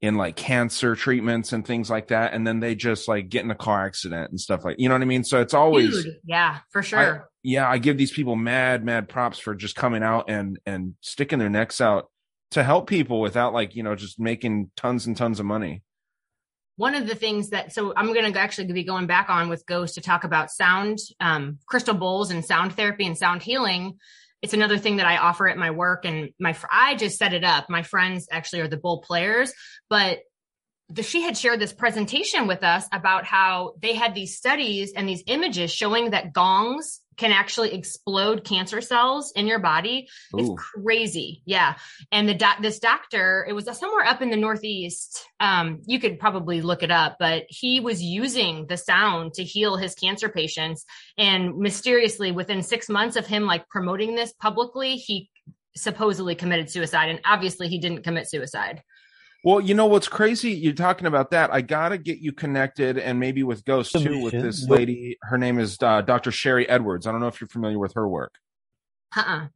in like cancer treatments and things like that, and then they just like get in a car accident and stuff like you know what I mean. So it's always Dude, yeah, for sure. I, yeah, I give these people mad mad props for just coming out and and sticking their necks out to help people without like you know just making tons and tons of money one of the things that so i'm going to actually be going back on with ghost to talk about sound um, crystal bowls and sound therapy and sound healing. It's another thing that i offer at my work and my i just set it up. My friends actually are the bowl players but the, she had shared this presentation with us about how they had these studies and these images showing that gongs can actually explode cancer cells in your body. Ooh. It's crazy. Yeah. And the doc, this doctor, it was somewhere up in the Northeast. Um, you could probably look it up, but he was using the sound to heal his cancer patients. And mysteriously within six months of him like promoting this publicly, he supposedly committed suicide. And obviously he didn't commit suicide. Well, you know what's crazy? You're talking about that. I gotta get you connected, and maybe with Ghost too, with this lady. Her name is uh, Dr. Sharry Edwards. I don't know if you're familiar with her work. Uh-uh.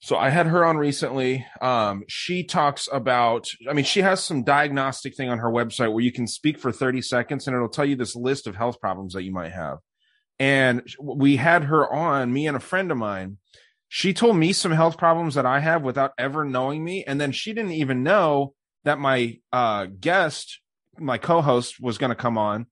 So I had her on recently. Um, she talks about. I mean, she has some diagnostic thing on her website where you can speak for 30 seconds, and it'll tell you this list of health problems that you might have. And we had her on. Me and a friend of mine. She told me some health problems that I have without ever knowing me, and then she didn't even know that my uh, guest, my co-host, was going to come on,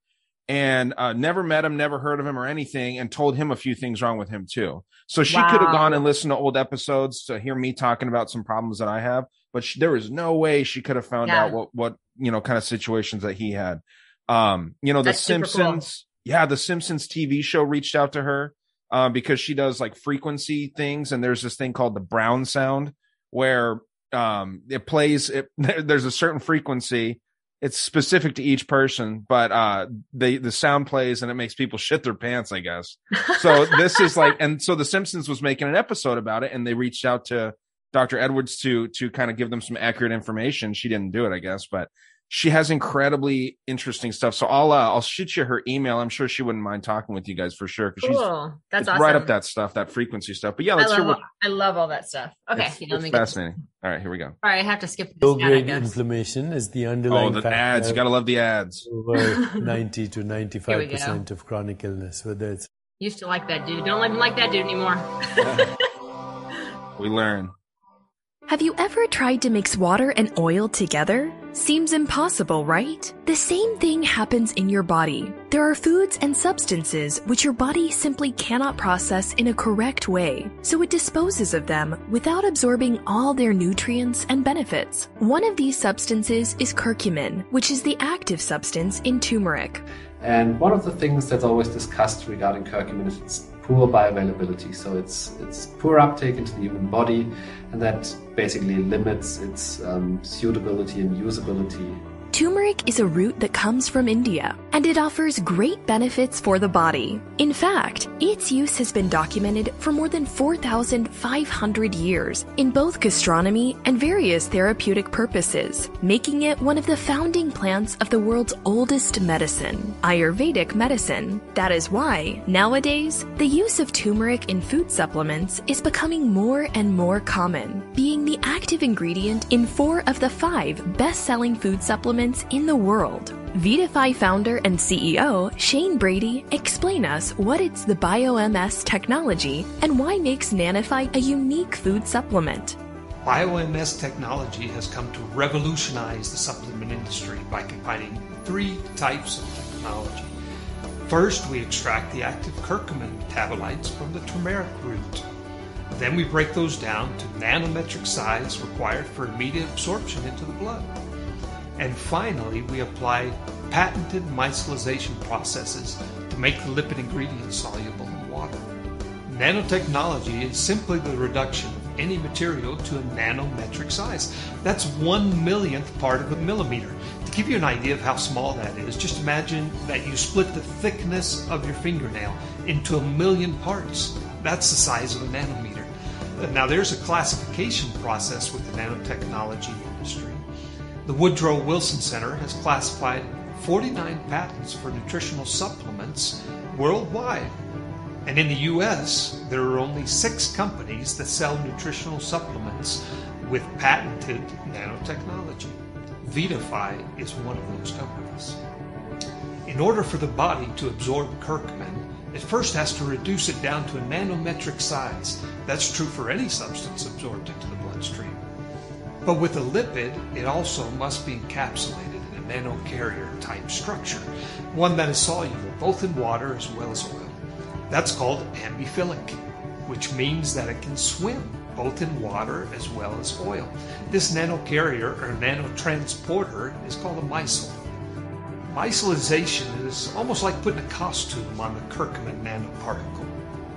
and uh, never met him, never heard of him or anything, and told him a few things wrong with him too. So she wow. could have gone and listened to old episodes to hear me talking about some problems that I have, but she, there was no way she could have found yeah. out what what you know kind of situations that he had. Um, you know, The Simpsons. Cool. Yeah, The Simpsons TV show reached out to her uh, because she does like frequency things, and there's this thing called the Brown sound where um it plays it there's a certain frequency. It's specific to each person but uh the the sound plays and it makes people shit their pants i guess. So this is like and so the simpsons was making an episode about it and they reached out to dr edwards to to kind of give them some accurate information. She didn't do it i guess but she has incredibly interesting stuff. So I'll uh, I'll shoot you her email. I'm sure she wouldn't mind talking with you guys for sure. Cool. That's awesome. right up that stuff, that frequency stuff. But yeah, let's I love, hear what I love all that stuff. Okay, it's, it's fascinating. All right, here we go. All right, I have to skip. Low grade inflammation is the underlying. Oh, the ads! You gotta love the ads. Over 90 to 95 percent of chronic illness, whether it's. Used to like that dude. Don't even like that dude anymore. we learn. Have you ever tried to mix water and oil together? Seems impossible, right? The same thing happens in your body. There are foods and substances which your body simply cannot process in a correct way, so it disposes of them without absorbing all their nutrients and benefits. One of these substances is curcumin, which is the active substance in turmeric. And one of the things that's always discussed regarding curcumin is poor bioavailability. So it's it's poor uptake into the human body, and that basically limits its um, suitability and usability Turmeric is a root that comes from India, and it offers great benefits for the body. In fact, its use has been documented for more than 4,500 years in both gastronomy and various therapeutic purposes, making it one of the founding plants of the world's oldest medicine, Ayurvedic medicine. That is why, nowadays, the use of turmeric in food supplements is becoming more and more common, being the active ingredient in four of the five best selling food supplements in the world. Vitify founder and CEO Shane Brady explain us what it's the BioMS technology and why makes Nanofy a unique food supplement. BioMS technology has come to revolutionize the supplement industry by combining three types of technology. First, we extract the active curcumin metabolites from the turmeric root. Then we break those down to nanometric size required for immediate absorption into the blood. And finally, we apply patented micellization processes to make the lipid ingredients soluble in water. Nanotechnology is simply the reduction of any material to a nanometric size. That's one millionth part of a millimeter. To give you an idea of how small that is, just imagine that you split the thickness of your fingernail into a million parts. That's the size of a nanometer. Now, there's a classification process with the nanotechnology. The Woodrow Wilson Center has classified 49 patents for nutritional supplements worldwide. And in the US, there are only six companies that sell nutritional supplements with patented nanotechnology. Vitify is one of those companies. In order for the body to absorb curcumin, it first has to reduce it down to a nanometric size. That's true for any substance absorbed into the bloodstream. But with a lipid, it also must be encapsulated in a nanocarrier type structure, one that is soluble both in water as well as oil. That's called amphiphilic, which means that it can swim both in water as well as oil. This nanocarrier or nanotransporter is called a micelle. Micellization is almost like putting a costume on the curcumin nanoparticle.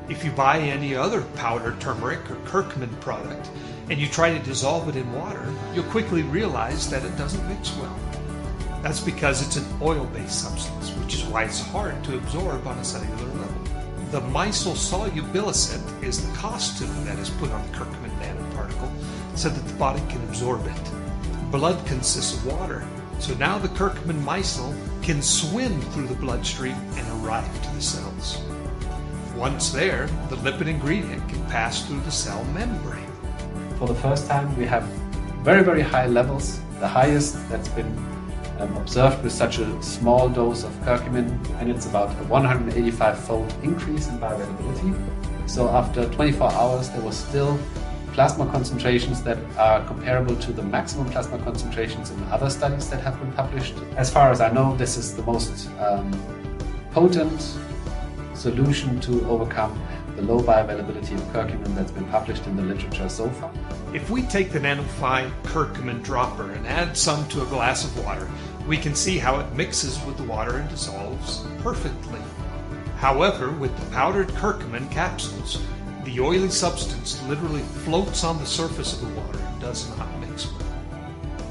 If you buy any other powdered turmeric or curcumin product and you try to dissolve it in water, you'll quickly realize that it doesn't mix well. That's because it's an oil based substance, which is why it's hard to absorb on a cellular level. The micelle solubilisate is the costume that is put on the curcumin nanoparticle so that the body can absorb it. Blood consists of water, so now the curcumin micelle can swim through the bloodstream and arrive to the cells. Once there, the lipid ingredient can pass through the cell membrane. For the first time, we have very, very high levels, the highest that's been um, observed with such a small dose of curcumin, and it's about a 185 fold increase in bioavailability. So after 24 hours, there was still plasma concentrations that are comparable to the maximum plasma concentrations in other studies that have been published. As far as I know, this is the most um, potent solution to overcome the low bioavailability of curcumin that's been published in the literature so far. If we take the Nanofy curcumin dropper and add some to a glass of water, we can see how it mixes with the water and dissolves perfectly. However, with the powdered curcumin capsules, the oily substance literally floats on the surface of the water and does not.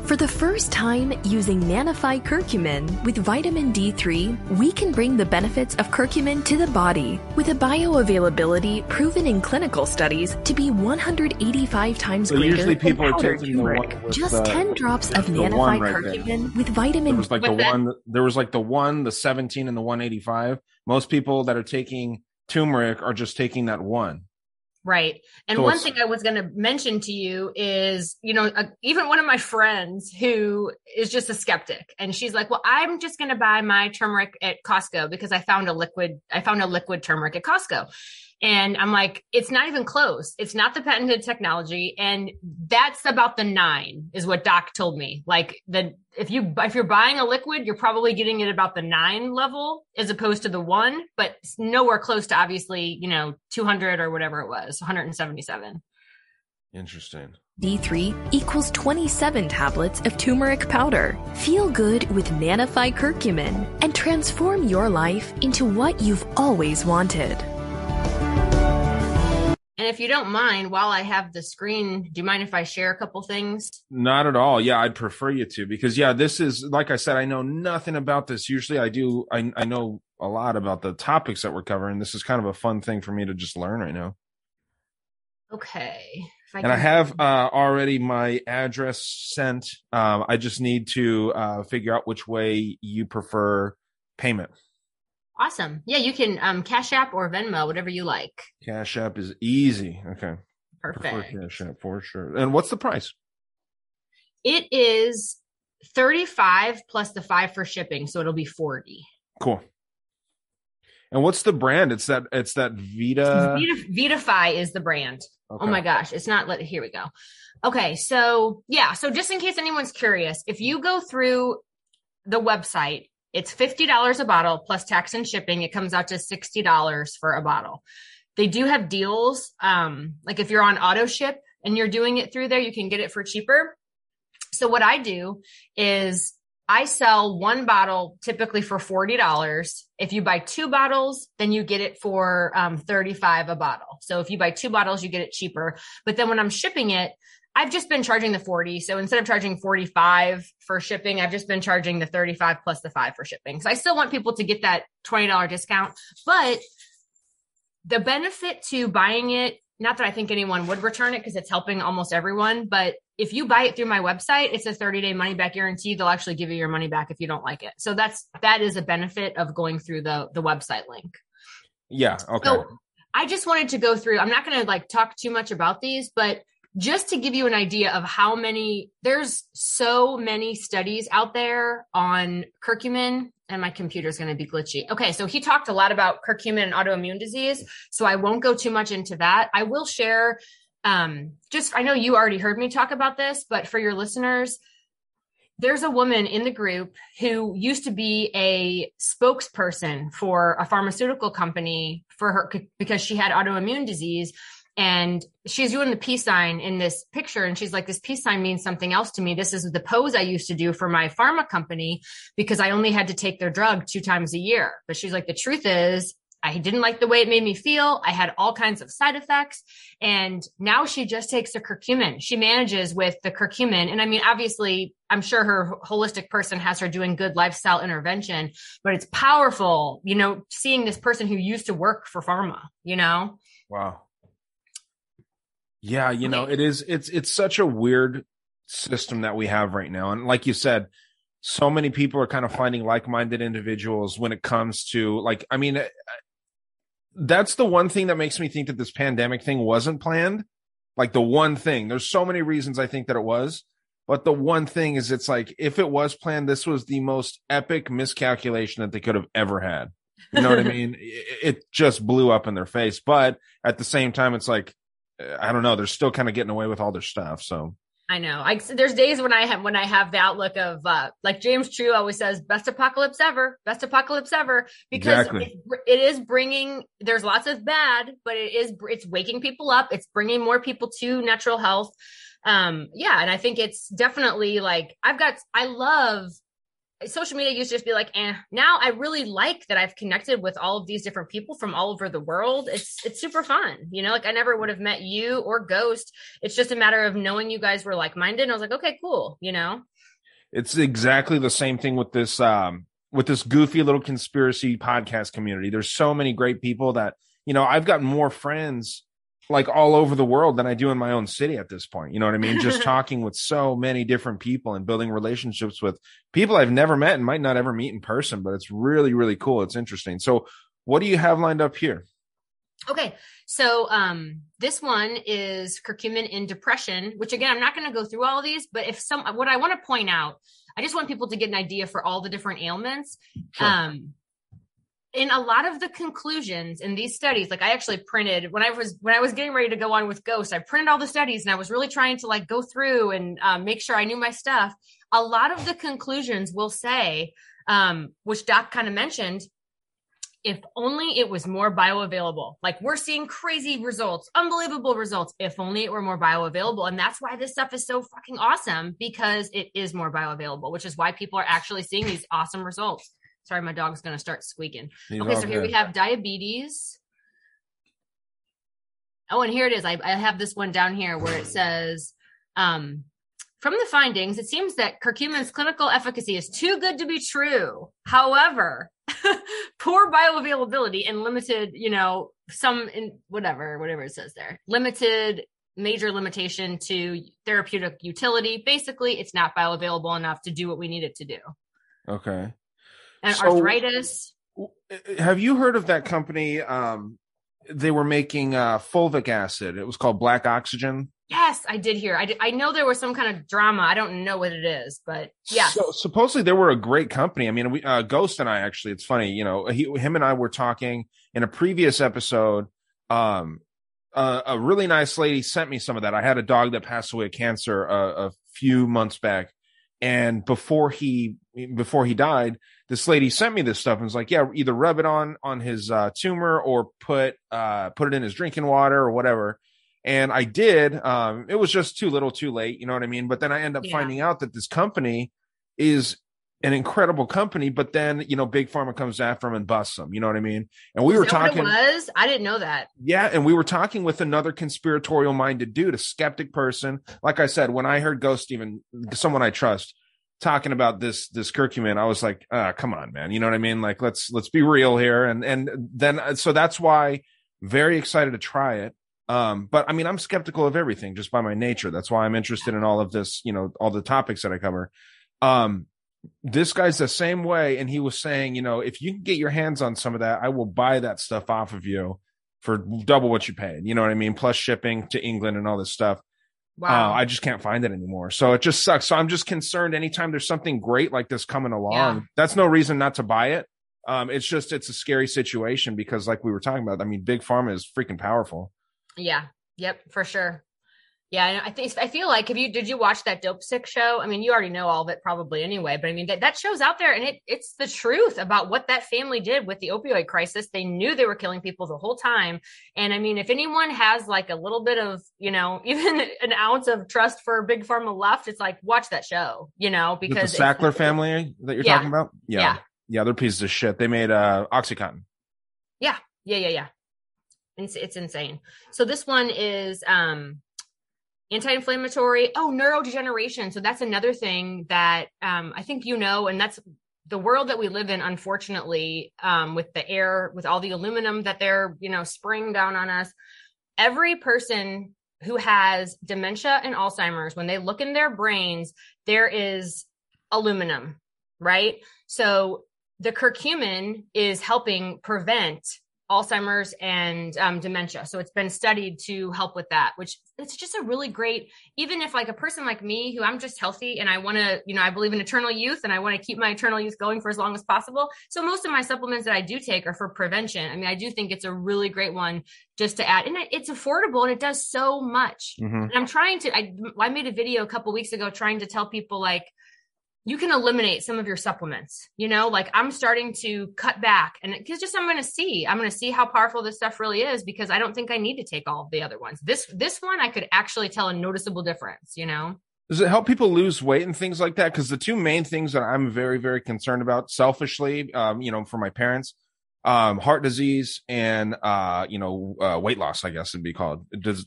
For the first time, using Nanofy curcumin with vitamin D3, we can bring the benefits of curcumin to the body with a bioavailability proven in clinical studies to be 185 times So greater than powdered taking the one turmeric. Just the- 10 drops of one right there. curcumin with vitamin There was like the that- one. There was like the one, the seventeen, and the one eighty five. Most people that are taking turmeric are just taking that one. Right. And one thing I was going to mention to you is, you know, uh, even one of my friends who is just a skeptic and she's like, well, I'm just going to buy my turmeric at Costco because I found a liquid, I found a liquid turmeric at Costco. And I'm like, it's not even close. It's not the patented technology. And that's about the nine is what Doc told me. Like the, if you, if you're buying a liquid, you're probably getting it about the nine level as opposed to the one, but it's nowhere close to obviously, you know, 200 or whatever it was, 177. Interesting. D3 equals 27 tablets of turmeric powder. Feel good with Nanofy curcumin and transform your life into what you've always wanted. And if you don't mind, while I have the screen, do you mind if I share a couple things? Not at all. Yeah, I'd prefer you to because yeah, this is like I said, I know nothing about this. Usually I do I I know a lot about the topics that we're covering. This is kind of a fun thing for me to just learn right now. Okay. If and I have uh, already my address sent. Um, I just need to uh, figure out which way you prefer payment. Awesome. Yeah, you can um Cash App or Venmo, whatever you like. Cash App is easy. Okay. Perfect. Cash App for sure. And what's the price? It is 35 plus the 5 for shipping, so it'll be 40. Cool. And what's the brand? It's that it's that Vita. Vita, Vitify is the brand. Okay. Oh my gosh, it's not let here we go. Okay, so yeah, so just in case anyone's curious, if you go through the website, it's $50 a bottle plus tax and shipping. It comes out to $60 for a bottle. They do have deals. Um, like if you're on auto ship and you're doing it through there, you can get it for cheaper. So what I do is I sell one bottle typically for $40. If you buy two bottles, then you get it for um, 35 a bottle. So if you buy two bottles, you get it cheaper. But then when I'm shipping it, I've just been charging the 40. So instead of charging 45 for shipping, I've just been charging the 35 plus the five for shipping. So I still want people to get that $20 discount, but the benefit to buying it, not that I think anyone would return it because it's helping almost everyone, but if you buy it through my website, it's a 30 day money back guarantee. They'll actually give you your money back if you don't like it. So that's, that is a benefit of going through the, the website link. Yeah. Okay. So I just wanted to go through. I'm not going to like talk too much about these, but just to give you an idea of how many there's so many studies out there on curcumin and my computer's going to be glitchy. Okay, so he talked a lot about curcumin and autoimmune disease, so I won't go too much into that. I will share um just I know you already heard me talk about this, but for your listeners, there's a woman in the group who used to be a spokesperson for a pharmaceutical company for her because she had autoimmune disease and she's doing the peace sign in this picture and she's like this peace sign means something else to me this is the pose i used to do for my pharma company because i only had to take their drug two times a year but she's like the truth is I didn't like the way it made me feel. I had all kinds of side effects. And now she just takes the curcumin. She manages with the curcumin. And I mean, obviously, I'm sure her holistic person has her doing good lifestyle intervention, but it's powerful, you know, seeing this person who used to work for pharma, you know? Wow. Yeah, you know, it is it's it's such a weird system that we have right now. And like you said, so many people are kind of finding like-minded individuals when it comes to like I mean uh, that's the one thing that makes me think that this pandemic thing wasn't planned. Like the one thing. There's so many reasons I think that it was, but the one thing is it's like if it was planned, this was the most epic miscalculation that they could have ever had. You know what I mean? It, it just blew up in their face. But at the same time, it's like I don't know. They're still kind of getting away with all their stuff. So I know. I, there's days when I have when I have the outlook of uh, like James True always says, "Best apocalypse ever, best apocalypse ever," because exactly. it, it is bringing. There's lots of bad, but it is it's waking people up. It's bringing more people to natural health. Um, yeah, and I think it's definitely like I've got. I love social media used to just be like, eh. Now I really like that I've connected with all of these different people from all over the world. It's it's super fun. You know, like I never would have met you or Ghost. It's just a matter of knowing you guys were like minded. And I was like, okay, cool. You know, it's exactly the same thing with this um with this goofy little conspiracy podcast community. There's so many great people that you know I've got more friends like all over the world than I do in my own city at this point. You know what I mean? Just talking with so many different people and building relationships with people I've never met and might not ever meet in person, but it's really, really cool. It's interesting. So, what do you have lined up here? Okay. So, um, this one is curcumin in depression, which again, I'm not going to go through all these, but if some, what I want to point out, I just want people to get an idea for all the different ailments. Sure. Um, in a lot of the conclusions in these studies like i actually printed when i was when i was getting ready to go on with ghost i printed all the studies and i was really trying to like go through and um, make sure i knew my stuff. A lot of the conclusions will say um, which doc kind of mentioned if only it was more bioavailable. Like we're seeing crazy results unbelievable results if only it were more bioavailable. And that's why this stuff is so fucking awesome because it is more bioavailable which is why people are actually seeing these awesome results Sorry, my dog's going to start squeaking. He's okay, so good. here we have diabetes. Oh, and here it is. I, I have this one down here where it says, um, from the findings, it seems that curcumin's clinical efficacy is too good to be true. However, poor bioavailability and limited, you know, some in whatever, whatever it says there, limited major limitation to therapeutic utility. Basically, it's not bioavailable enough to do what we need it to do. Okay and so, arthritis. Have you heard of that company? Um, they were making uh, fulvic acid. It was called Black Oxygen. Yes, I did hear. I, did, I know there was some kind of drama. I don't know what it is, but yeah. So supposedly they were a great company. I mean, we, uh, Ghost and I actually, it's funny, you know, he, him and I were talking in a previous episode. Um, uh, a really nice lady sent me some of that. I had a dog that passed away of cancer uh, a few months back, and before he before he died, this lady sent me this stuff and was like, yeah, either rub it on on his uh, tumor or put uh, put it in his drinking water or whatever. And I did. Um, it was just too little, too late. You know what I mean? But then I end up yeah. finding out that this company is an incredible company, but then you know, big pharma comes after them and busts them. You know what I mean? And we Is were talking. was I didn't know that. Yeah, and we were talking with another conspiratorial minded dude, a skeptic person. Like I said, when I heard Ghost, even someone I trust, talking about this this curcumin, I was like, uh, come on, man. You know what I mean? Like let's let's be real here. And and then uh, so that's why very excited to try it. Um, but I mean, I'm skeptical of everything just by my nature. That's why I'm interested in all of this, you know, all the topics that I cover. Um, this guy's the same way and he was saying you know if you can get your hands on some of that i will buy that stuff off of you for double what you paid you know what i mean? Plus shipping to england and all this stuff. Wow. Uh, i just can't find it anymore. So it just sucks. So i'm just concerned anytime there's something great like this coming along yeah. that's no reason not to buy it. Um it's just it's a scary situation because like we were talking about i mean big pharma is freaking powerful. Yeah. Yep for sure yeah, I think I feel like have you did you watch that Dopesick show? I mean, you already know all of it probably anyway, but I mean that, that show's out there and it it's the truth about what that family did with the opioid crisis. They knew they were killing people the whole time. And I mean, if anyone has like a little bit of, you know, even an ounce of trust for big pharma left, it's like watch that show, you know, because the Sackler family that you're yeah. talking about? Yeah. yeah. Yeah, they're pieces of shit. They made uh Oxycontin. Yeah. Yeah, yeah, yeah. It's it's insane. So this one is um anti-inflammatory. Oh neurodegeneration. So that's another thing that um, i think you know and that's the world that we live in unfortunately um, with the air with all the aluminum that they're you know spraying down on us. Every person who has dementia and alzheimer's when they look in their brains there is aluminum right? So the curcumin is helping prevent Alzheimer's and um, dementia. So it's been studied to help with that, which it's just a really great, even if like a person like me who I'm just healthy and I want to, you know, I believe in eternal youth and I want to keep my eternal youth going for as long as possible. So most of my supplements that I do take are for prevention. I mean, I do think it's a really great one just to add and it's affordable and it does so much. Mm-hmm. And I'm trying to, I, I made a video a couple weeks ago trying to tell people like, you can eliminate some of your supplements. You know, like I'm starting to cut back and because just I'm going to see, I'm going to see how powerful this stuff really is because I don't think I need to take all of the other ones. This this one I could actually tell a noticeable difference. You know. Does it help people lose weight and things like that? Because the two main things that I'm very very concerned about, selfishly, um, you know, for my parents, um, heart disease and uh, you know, uh, weight loss. I guess it'd be called. Does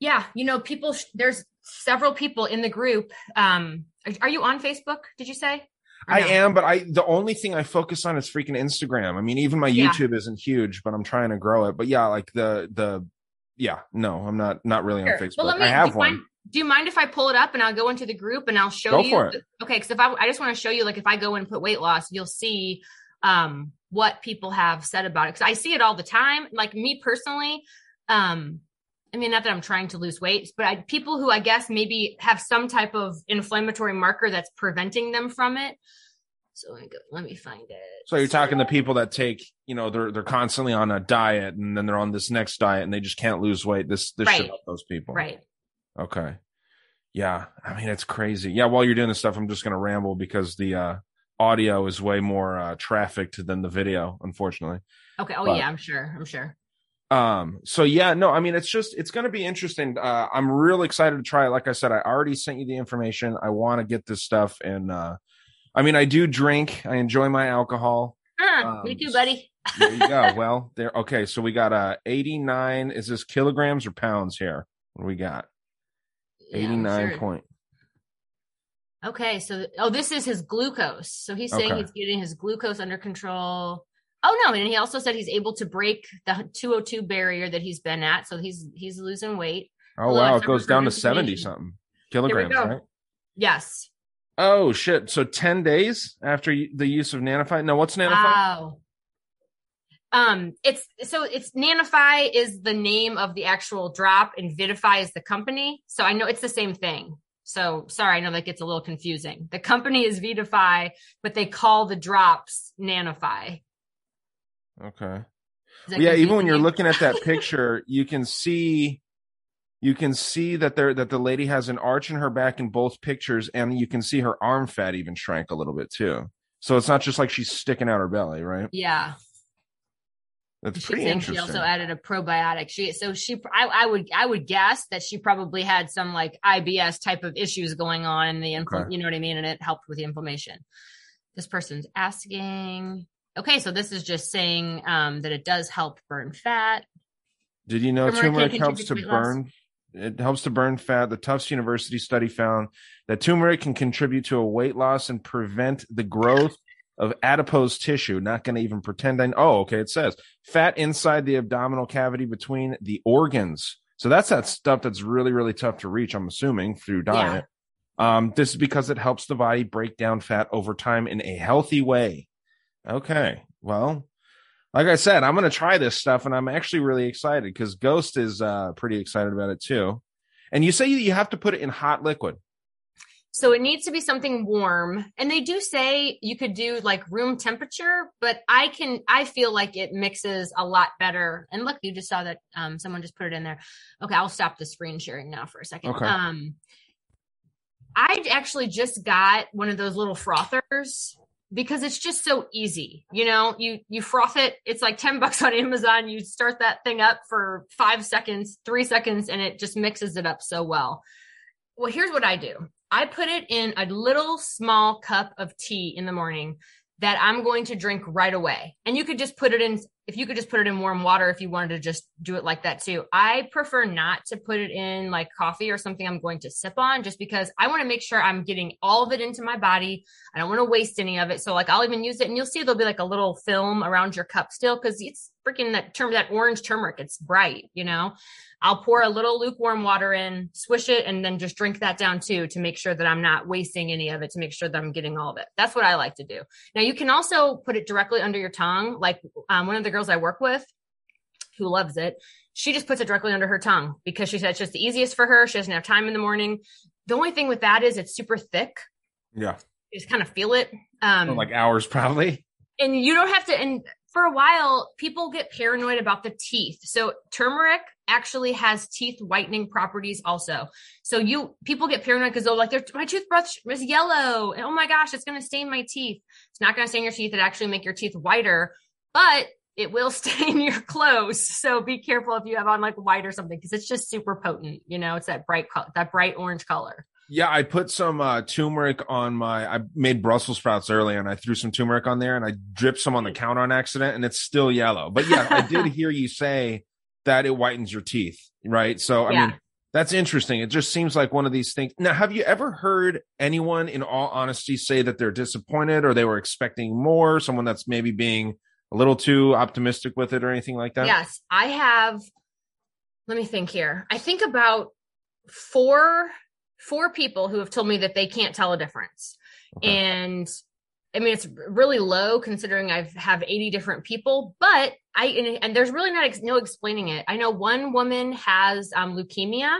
yeah, you know, people. There's several people in the group. Um, are you on Facebook? Did you say? I am, but I the only thing I focus on is freaking Instagram. I mean, even my YouTube yeah. isn't huge, but I'm trying to grow it. But yeah, like the the yeah, no, I'm not not really sure. on Facebook. Well, me, I have one. Mind, do you mind if I pull it up and I'll go into the group and I'll show go you? For it. Okay, because if I I just want to show you, like if I go and put weight loss, you'll see um what people have said about it because I see it all the time. Like me personally, um, I mean, not that I'm trying to lose weight, but I, people who I guess maybe have some type of inflammatory marker that's preventing them from it. So let me go, let me find it. So you're talking to people that take, you know, they're they're constantly on a diet and then they're on this next diet and they just can't lose weight. This this right. should help those people. Right. Okay. Yeah. I mean, it's crazy. Yeah. While you're doing this stuff, I'm just gonna ramble because the uh audio is way more uh trafficked than the video, unfortunately. Okay. Oh but, yeah, I'm sure. I'm sure um so yeah no i mean it's just it's going to be interesting. Uh i'm real excited to try it. Like i said i already sent you the information. I want to get this stuff and uh i mean i do drink. I enjoy my alcohol. Uh, um, me too buddy. there you go. Well there okay so we got uh 89 is this kilograms or pounds here? What do we got? Yeah, 89 sure. point. Okay so oh this is his glucose. So he's saying okay. he's getting his glucose under control Oh no, and he also said he's able to break the 202 barrier that he's been at, so he's he's losing weight. Oh wow, it goes down to 70 something kilograms, right? Yes. Oh shit! So 10 days after the use of Nanofy. No, what's Nanofy? Wow. Um, it's so it's Nanofy is the name of the actual drop, and Vitify is the company. So I know it's the same thing. So sorry, I know that gets a little confusing. The company is Vitify, but they call the drops Nanofy. Okay. Well, yeah, even when you're looking at that picture, you can see you can see that there that the lady has an arch in her back in both pictures, and you can see her arm fat even shrank a little bit too. So it's not just like she's sticking out her belly, right? Yeah. That's pretty interesting. She also added a probiotic. She so she I, I would I would guess that she probably had some like IBS type of issues going on in the infl- okay. you know what I mean, and it helped with the inflammation. This person's asking Okay, so this is just saying um, that it does help burn fat. Did you know turmeric, turmeric helps to burn? It helps to burn fat. The Tufts University study found that turmeric can contribute to a weight loss and prevent the growth of adipose tissue. Not going to even pretend I. Oh, okay. It says fat inside the abdominal cavity between the organs. So that's that stuff that's really, really tough to reach. I'm assuming through diet. Um, this is because it helps the body break down fat over time in a healthy way. Okay. Well, like I said, I'm going to try this stuff and I'm actually really excited because Ghost is uh, pretty excited about it too. And you say you have to put it in hot liquid. So it needs to be something warm. And they do say you could do like room temperature, but I can, I feel like it mixes a lot better. And look, you just saw that um, someone just put it in there. Okay, I'll stop the screen sharing now for a second. Okay. Um, I actually just got one of those little frothers because it's just so easy. You know, you you froth it. It's like 10 bucks on Amazon. You start that thing up for 5 seconds, 3 seconds and it just mixes it up so well. Well, here's what I do. I put it in a little small cup of tea in the morning that I'm going to drink right away. And you could just put it in, if you could just put it in warm water if you wanted to just do it like that too. I prefer not to put it in like coffee or something I'm going to sip on just because I want to make sure I'm getting all of it into my body. I don't want to waste any of it. So like I'll even use it and you'll see there'll be like a little film around your cup still because it's freaking that term, that orange turmeric. It's bright, you know? I'll pour a little lukewarm water in, swish it, and then just drink that down too to make sure that I'm not wasting any of it, to make sure that I'm getting all of it. That's what I like to do. Now, you can also put it directly under your tongue. Like um, one of the girls I work with who loves it, she just puts it directly under her tongue because she said it's just the easiest for her. She doesn't have time in the morning. The only thing with that is it's super thick. Yeah. You just kind of feel it. Um, like hours, probably. And you don't have to, and for a while, people get paranoid about the teeth. So turmeric actually has teeth whitening properties also. So you people get paranoid because they're like, my toothbrush is yellow. And oh my gosh, it's going to stain my teeth. It's not going to stain your teeth. It actually make your teeth whiter, but it will stain your clothes. So be careful if you have on like white or something because it's just super potent. You know, it's that bright color, that bright orange color. Yeah, I put some uh, turmeric on my. I made Brussels sprouts earlier, and I threw some turmeric on there, and I dripped some on the counter on accident, and it's still yellow. But yeah, I did hear you say that it whitens your teeth, right? So I Yeah. mean, that's interesting. It just seems like one of these things. Now, have you ever heard anyone, in all honesty, say that they're disappointed or they were expecting more? Someone that's maybe being a little too optimistic with it or anything like that? Yes, I have. Let me think here. I think about four four people who have told me that they can't tell a difference, and I mean it's really low considering I've have eighty different people. But I and, and there's really not ex- no explaining it. I know one woman has um, leukemia.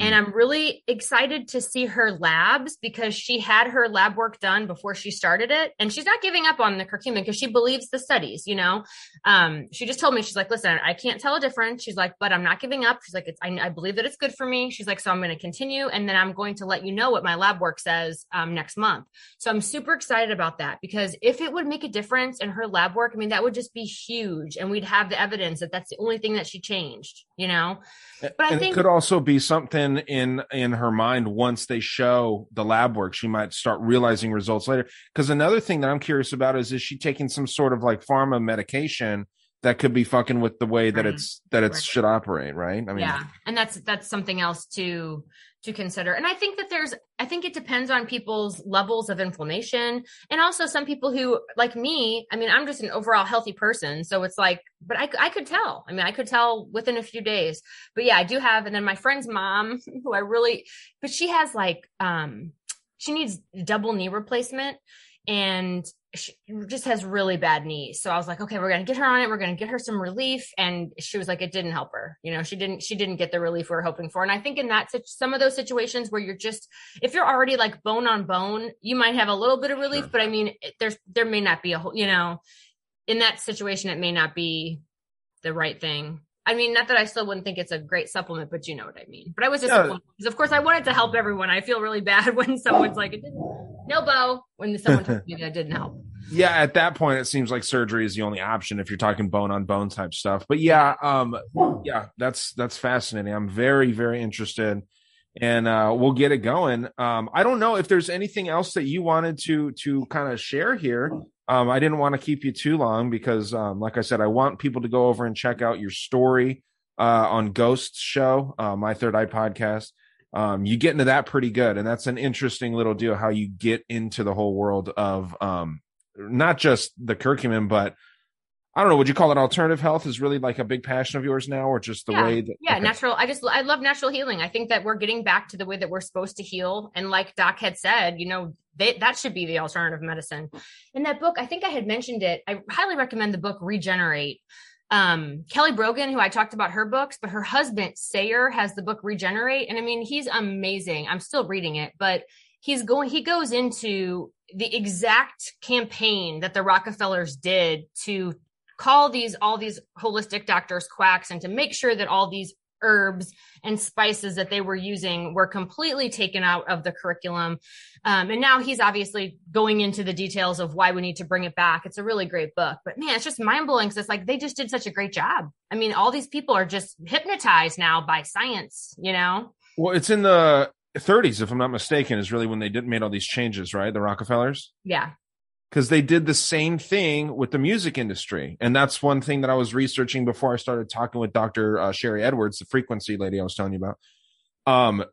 And I'm really excited to see her labs because she had her lab work done before she started it. And she's not giving up on the curcumin because she believes the studies, you know? Um, she just told me, she's like, listen, I can't tell a difference. She's like, but I'm not giving up. She's like, it's, I, I believe that it's good for me. She's like, so I'm going to continue. And then I'm going to let you know what my lab work says um, next month. So I'm super excited about that because if it would make a difference in her lab work, I mean, that would just be huge. And we'd have the evidence that that's the only thing that she changed, you know? But I and think it could also be something in in her mind once they show the lab work she might start realizing results later. Because another thing that i'm curious about is is she taking some sort of like pharma medication that could be fucking with the way that Right. it's that it should operate right? I mean yeah and that's that's something else to to consider. And i think that there's i think it depends on people's levels of inflammation and also some people who like me i mean i'm just an overall healthy person. So it's like but i, I could tell. I mean i could tell within a few days. But yeah i do have and then my friend's mom who i really but she has like um she needs double knee replacement. And she just has really bad knees. So I was like, okay, we're gonna get her on it. We're gonna get her some relief. And she was like, it didn't help her. You know, she didn't she didn't get the relief we were hoping for. And I think in that some of those situations where you're just if you're already like bone on bone, you might have a little bit of relief. But I mean, there's there may not be a whole. You know, in that situation, it may not be the right thing. I mean, not that I still wouldn't think it's a great supplement, but you know what I mean. But I was disappointed because, of course, I wanted to help everyone. I feel really bad when someone's like, it didn't, no bow, when someone told me that didn't help. yeah at that point it seems like surgery is the only option if you're talking bone on bone type stuff but yeah um yeah that's that's fascinating i'm very very interested and uh we'll get it going um i don't know if there's anything else that you wanted to to kind of share here um i didn't want to keep you too long because um like i said i want people to go over and check out your story uh on ghosts show uh my third eye podcast. Um, you get into that pretty good, and that's an interesting little deal how you get into the whole world of um, not just the curcumin, but I don't know. Would you call it alternative health? Is really like a big passion of yours now, or just the yeah. way that? Yeah, okay. natural. I just I love natural healing. I think that we're getting back to the way that we're supposed to heal, and like Doc had said, you know, they, that should be the alternative medicine. In that book, I think I had mentioned it. I highly recommend the book Regenerate. Um, Kelly Brogan, who I talked about her books, but her husband Sayer has the book Regenerate, and I mean, he's amazing. I'm still reading it, but he's going. He goes into the exact campaign that the Rockefellers did to call these all these holistic doctors quacks and to make sure that all these herbs and spices that they were using were completely taken out of the curriculum. Um, and now he's obviously going into the details of why we need to bring it back. It's a really great book, but man, it's just mind blowing because it's like they just did such a great job. I mean, all these people are just hypnotized now by science, you know? Well, it's in the 30s, if I'm not mistaken, is really when they did made all these changes, right? The Rockefellers. Yeah because they did the same thing with the music industry. And that's one thing that I was researching before I started talking with Dr. Uh, Sharry Edwards, the frequency lady I was telling you about. Um,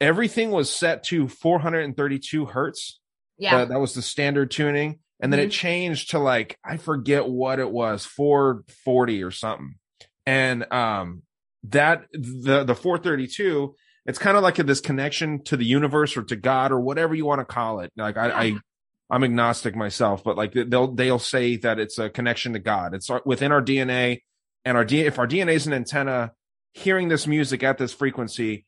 everything was set to 432 hertz. Yeah. That, that was the standard tuning. And then mm-hmm. it changed to like, I forget what it was, 440 or something. And, um, that the, the 432, it's kind of like a, this connection to the universe or to God or whatever you want to call it. Like I, yeah. I I'm agnostic myself, but like they'll they'll say that it's a connection to God. It's within our DNA, and our D, if our DNA is an antenna, hearing this music at this frequency,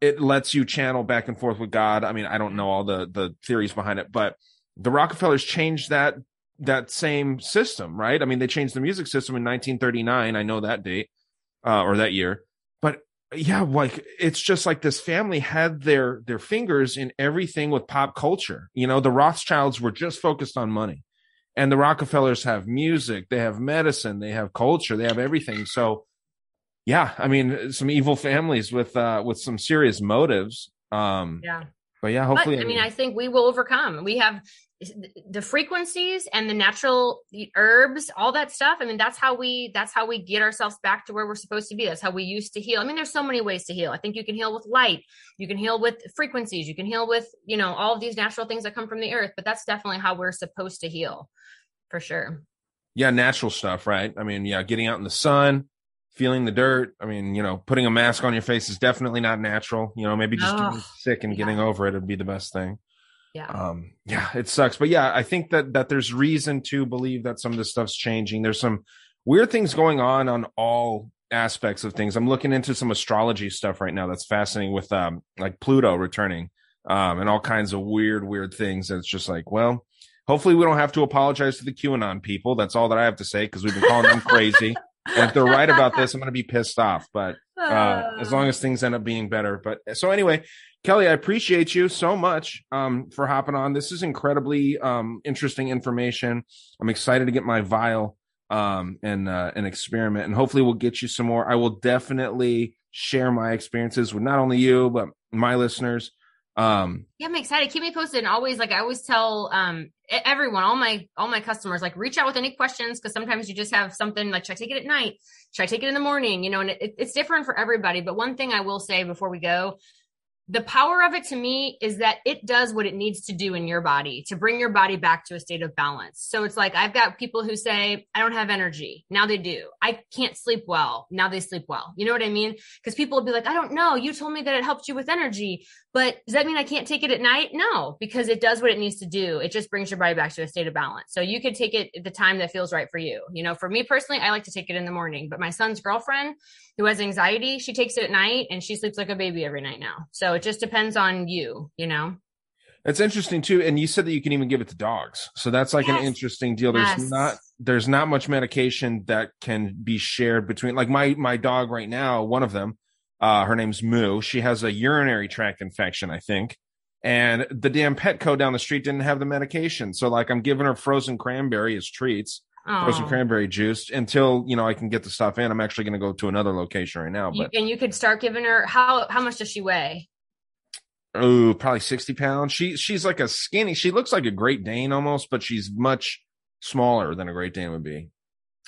it lets you channel back and forth with God. I mean, I don't know all the the theories behind it, but the Rockefellers changed that that same system, right? I mean, they changed the music system in 1939. I know that date uh, or that year, yeah, like it's just like this family had their their fingers in everything with pop culture. You know, the Rothschilds were just focused on money. And the Rockefellers have music, they have medicine, they have culture, they have everything. So yeah, I mean, some evil families with uh with some serious motives. Um Yeah. But yeah, hopefully but, I mean, I think we will overcome. We have the frequencies and the natural the herbs all that stuff. I mean that's how we that's how we get ourselves back to where we're supposed to be. That's how we used to heal. I mean there's so many ways to heal. I think you can heal with light. You can heal with frequencies. You can heal with you know all of these natural things that come from the earth. But that's definitely how we're supposed to heal for sure. Yeah natural stuff right? I mean yeah getting out in the sun feeling the dirt i mean you know putting a mask on your face is definitely not natural you know maybe just oh, getting sick and yeah. getting over it would be the best thing. Yeah. Um yeah it sucks but yeah i think that that there's reason to believe that some of this stuff's changing. There's some weird things going on on all aspects of things. I'm looking into some astrology stuff right now that's fascinating with um like pluto returning um and all kinds of weird weird things and it's just like well hopefully we don't have to apologize to the qanon people. That's all that i have to say because we've been calling them crazy and if they're right about this i'm going to be pissed off but uh, as long as things end up being better but so anyway Kelly, I appreciate you so much um, for hopping on. This is incredibly um, interesting information. I'm excited to get my vial um, and uh, an experiment, and hopefully we'll get you some more. I will definitely share my experiences with not only you but my listeners. Um, yeah, I'm excited. Keep me posted. And always, like I always tell um, everyone, all my all my customers, like reach out with any questions because sometimes you just have something like, should I take it at night? Should I take it in the morning? You know, and it, it's different for everybody. But one thing I will say before we go the power of it to me is that it does what it needs to do in your body to bring your body back to a state of balance. So it's like I've got people who say, I don't have energy. Now they do. I can't sleep well. Now they sleep well. You know what I mean? Because people will be like, I don't know. You told me that it helped you with energy, but does that mean I can't take it at night? No, because it does what it needs to do. It just brings your body back to a state of balance. So you could take it at the time that feels right for you. You know, for me personally, I like to take it in the morning, but my son's girlfriend who has anxiety, she takes it at night and she sleeps like a baby every night now. So it just depends on you, you know? It's interesting too. And you said that you can even give it to dogs. So that's like yes. an interesting deal. There's yes. not, there's not much medication that can be shared between like my, my dog right now, one of them, uh, her name's Moo. She has a urinary tract infection, I think. And the damn Petco down the street didn't have the medication. So like I'm giving her frozen cranberry as treats frozen cranberry juice until you know I can get the stuff in. I'm actually going to go to another location right now. But you, and you could start giving her how how much does she weigh? Oh, probably sixty pounds. She she's like a skinny. She looks like a Great Dane almost, but she's much smaller than a Great Dane would be.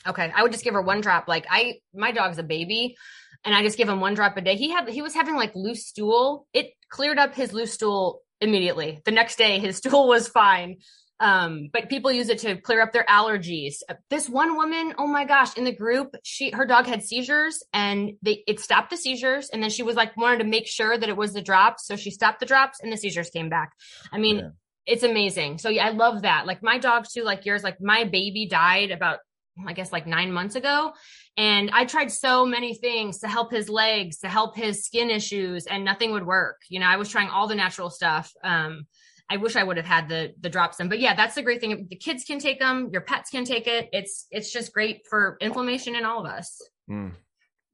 Okay, I would just give her one drop. Like I, my dog's a baby, and I just give him one drop a day. He had he was having like loose stool. It cleared up his loose stool immediately. The next day, his stool was fine. Um, but people use it to clear up their allergies. This one woman, oh my gosh, in the group, she her dog had seizures and they it stopped the seizures and then she was like wanted to make sure that it was the drops, so she stopped the drops and the seizures came back. I mean, yeah. it's amazing. So yeah, I love that. Like my dog too, like yours, like my baby died about I guess like 9 months ago and I tried so many things to help his legs, to help his skin issues and nothing would work. You know, I was trying all the natural stuff. Um I wish I would have had the the drops in. But yeah, that's the great thing. The kids can take them. Your pets can take it. It's it's just great for inflammation in all of us. Mm.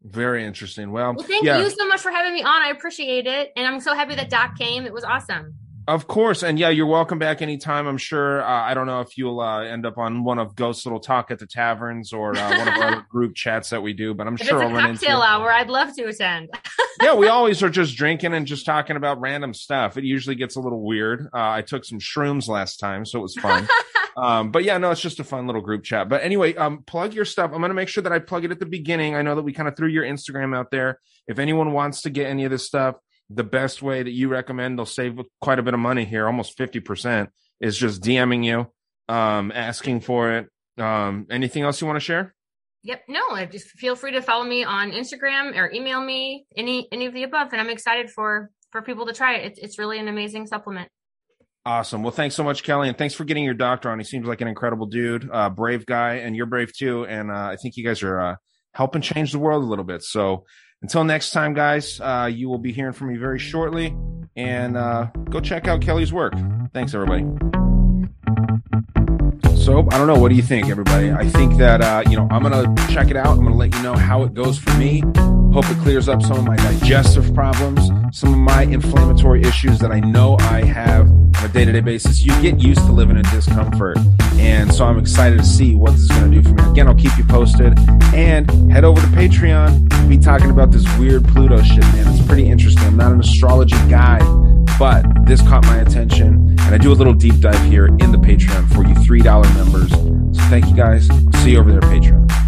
Very interesting. Well, well thank yeah. you so much for having me on. I appreciate it, and I'm so happy that Doc came. It was awesome. Of course, and yeah, you're welcome back anytime. I'm sure. Uh, I don't know if you'll uh, end up on one of Ghost's little talk at the taverns or uh, one of our group chats that we do, but I'm if sure it's I'll a run cocktail hour. I'd love to attend. yeah, we always are just drinking and just talking about random stuff. It usually gets a little weird. Uh, I took some shrooms last time, so it was fun. um, but yeah, no, it's just a fun little group chat. But anyway, um, plug your stuff. I'm gonna make sure that I plug it at the beginning. I know that we kind of threw your Instagram out there. If anyone wants to get any of this stuff the best way that you recommend they'll save quite a bit of money here almost 50% is just dming you um asking for it um anything else you want to share yep no just feel free to follow me on instagram or email me any any of the above and i'm excited for for people to try it it's, it's really an amazing supplement Awesome. Well, thanks so much, Kelly, and thanks for getting your doctor on. He seems like an incredible dude, uh, brave guy, and you're brave too. And uh, I think you guys are uh, helping change the world a little bit. So until next time, guys, uh, you will be hearing from me very shortly. And uh, go check out Kelly's work. Thanks, everybody. So I don't know. What do you think, everybody? I think that uh, you know I'm gonna check it out. I'm gonna let you know how it goes for me. Hope it clears up some of my digestive problems, some of my inflammatory issues that I know I have on a day-to-day basis. You get used to living in discomfort, and so I'm excited to see what this is gonna do for me. Again, I'll keep you posted. And head over to Patreon. We'll be talking about this weird Pluto shit, man. It's pretty interesting. I'm not an astrology guy but this caught my attention, and I do a little deep dive here in the Patreon for you $3 members. So thank you guys. See you over there, Patreon.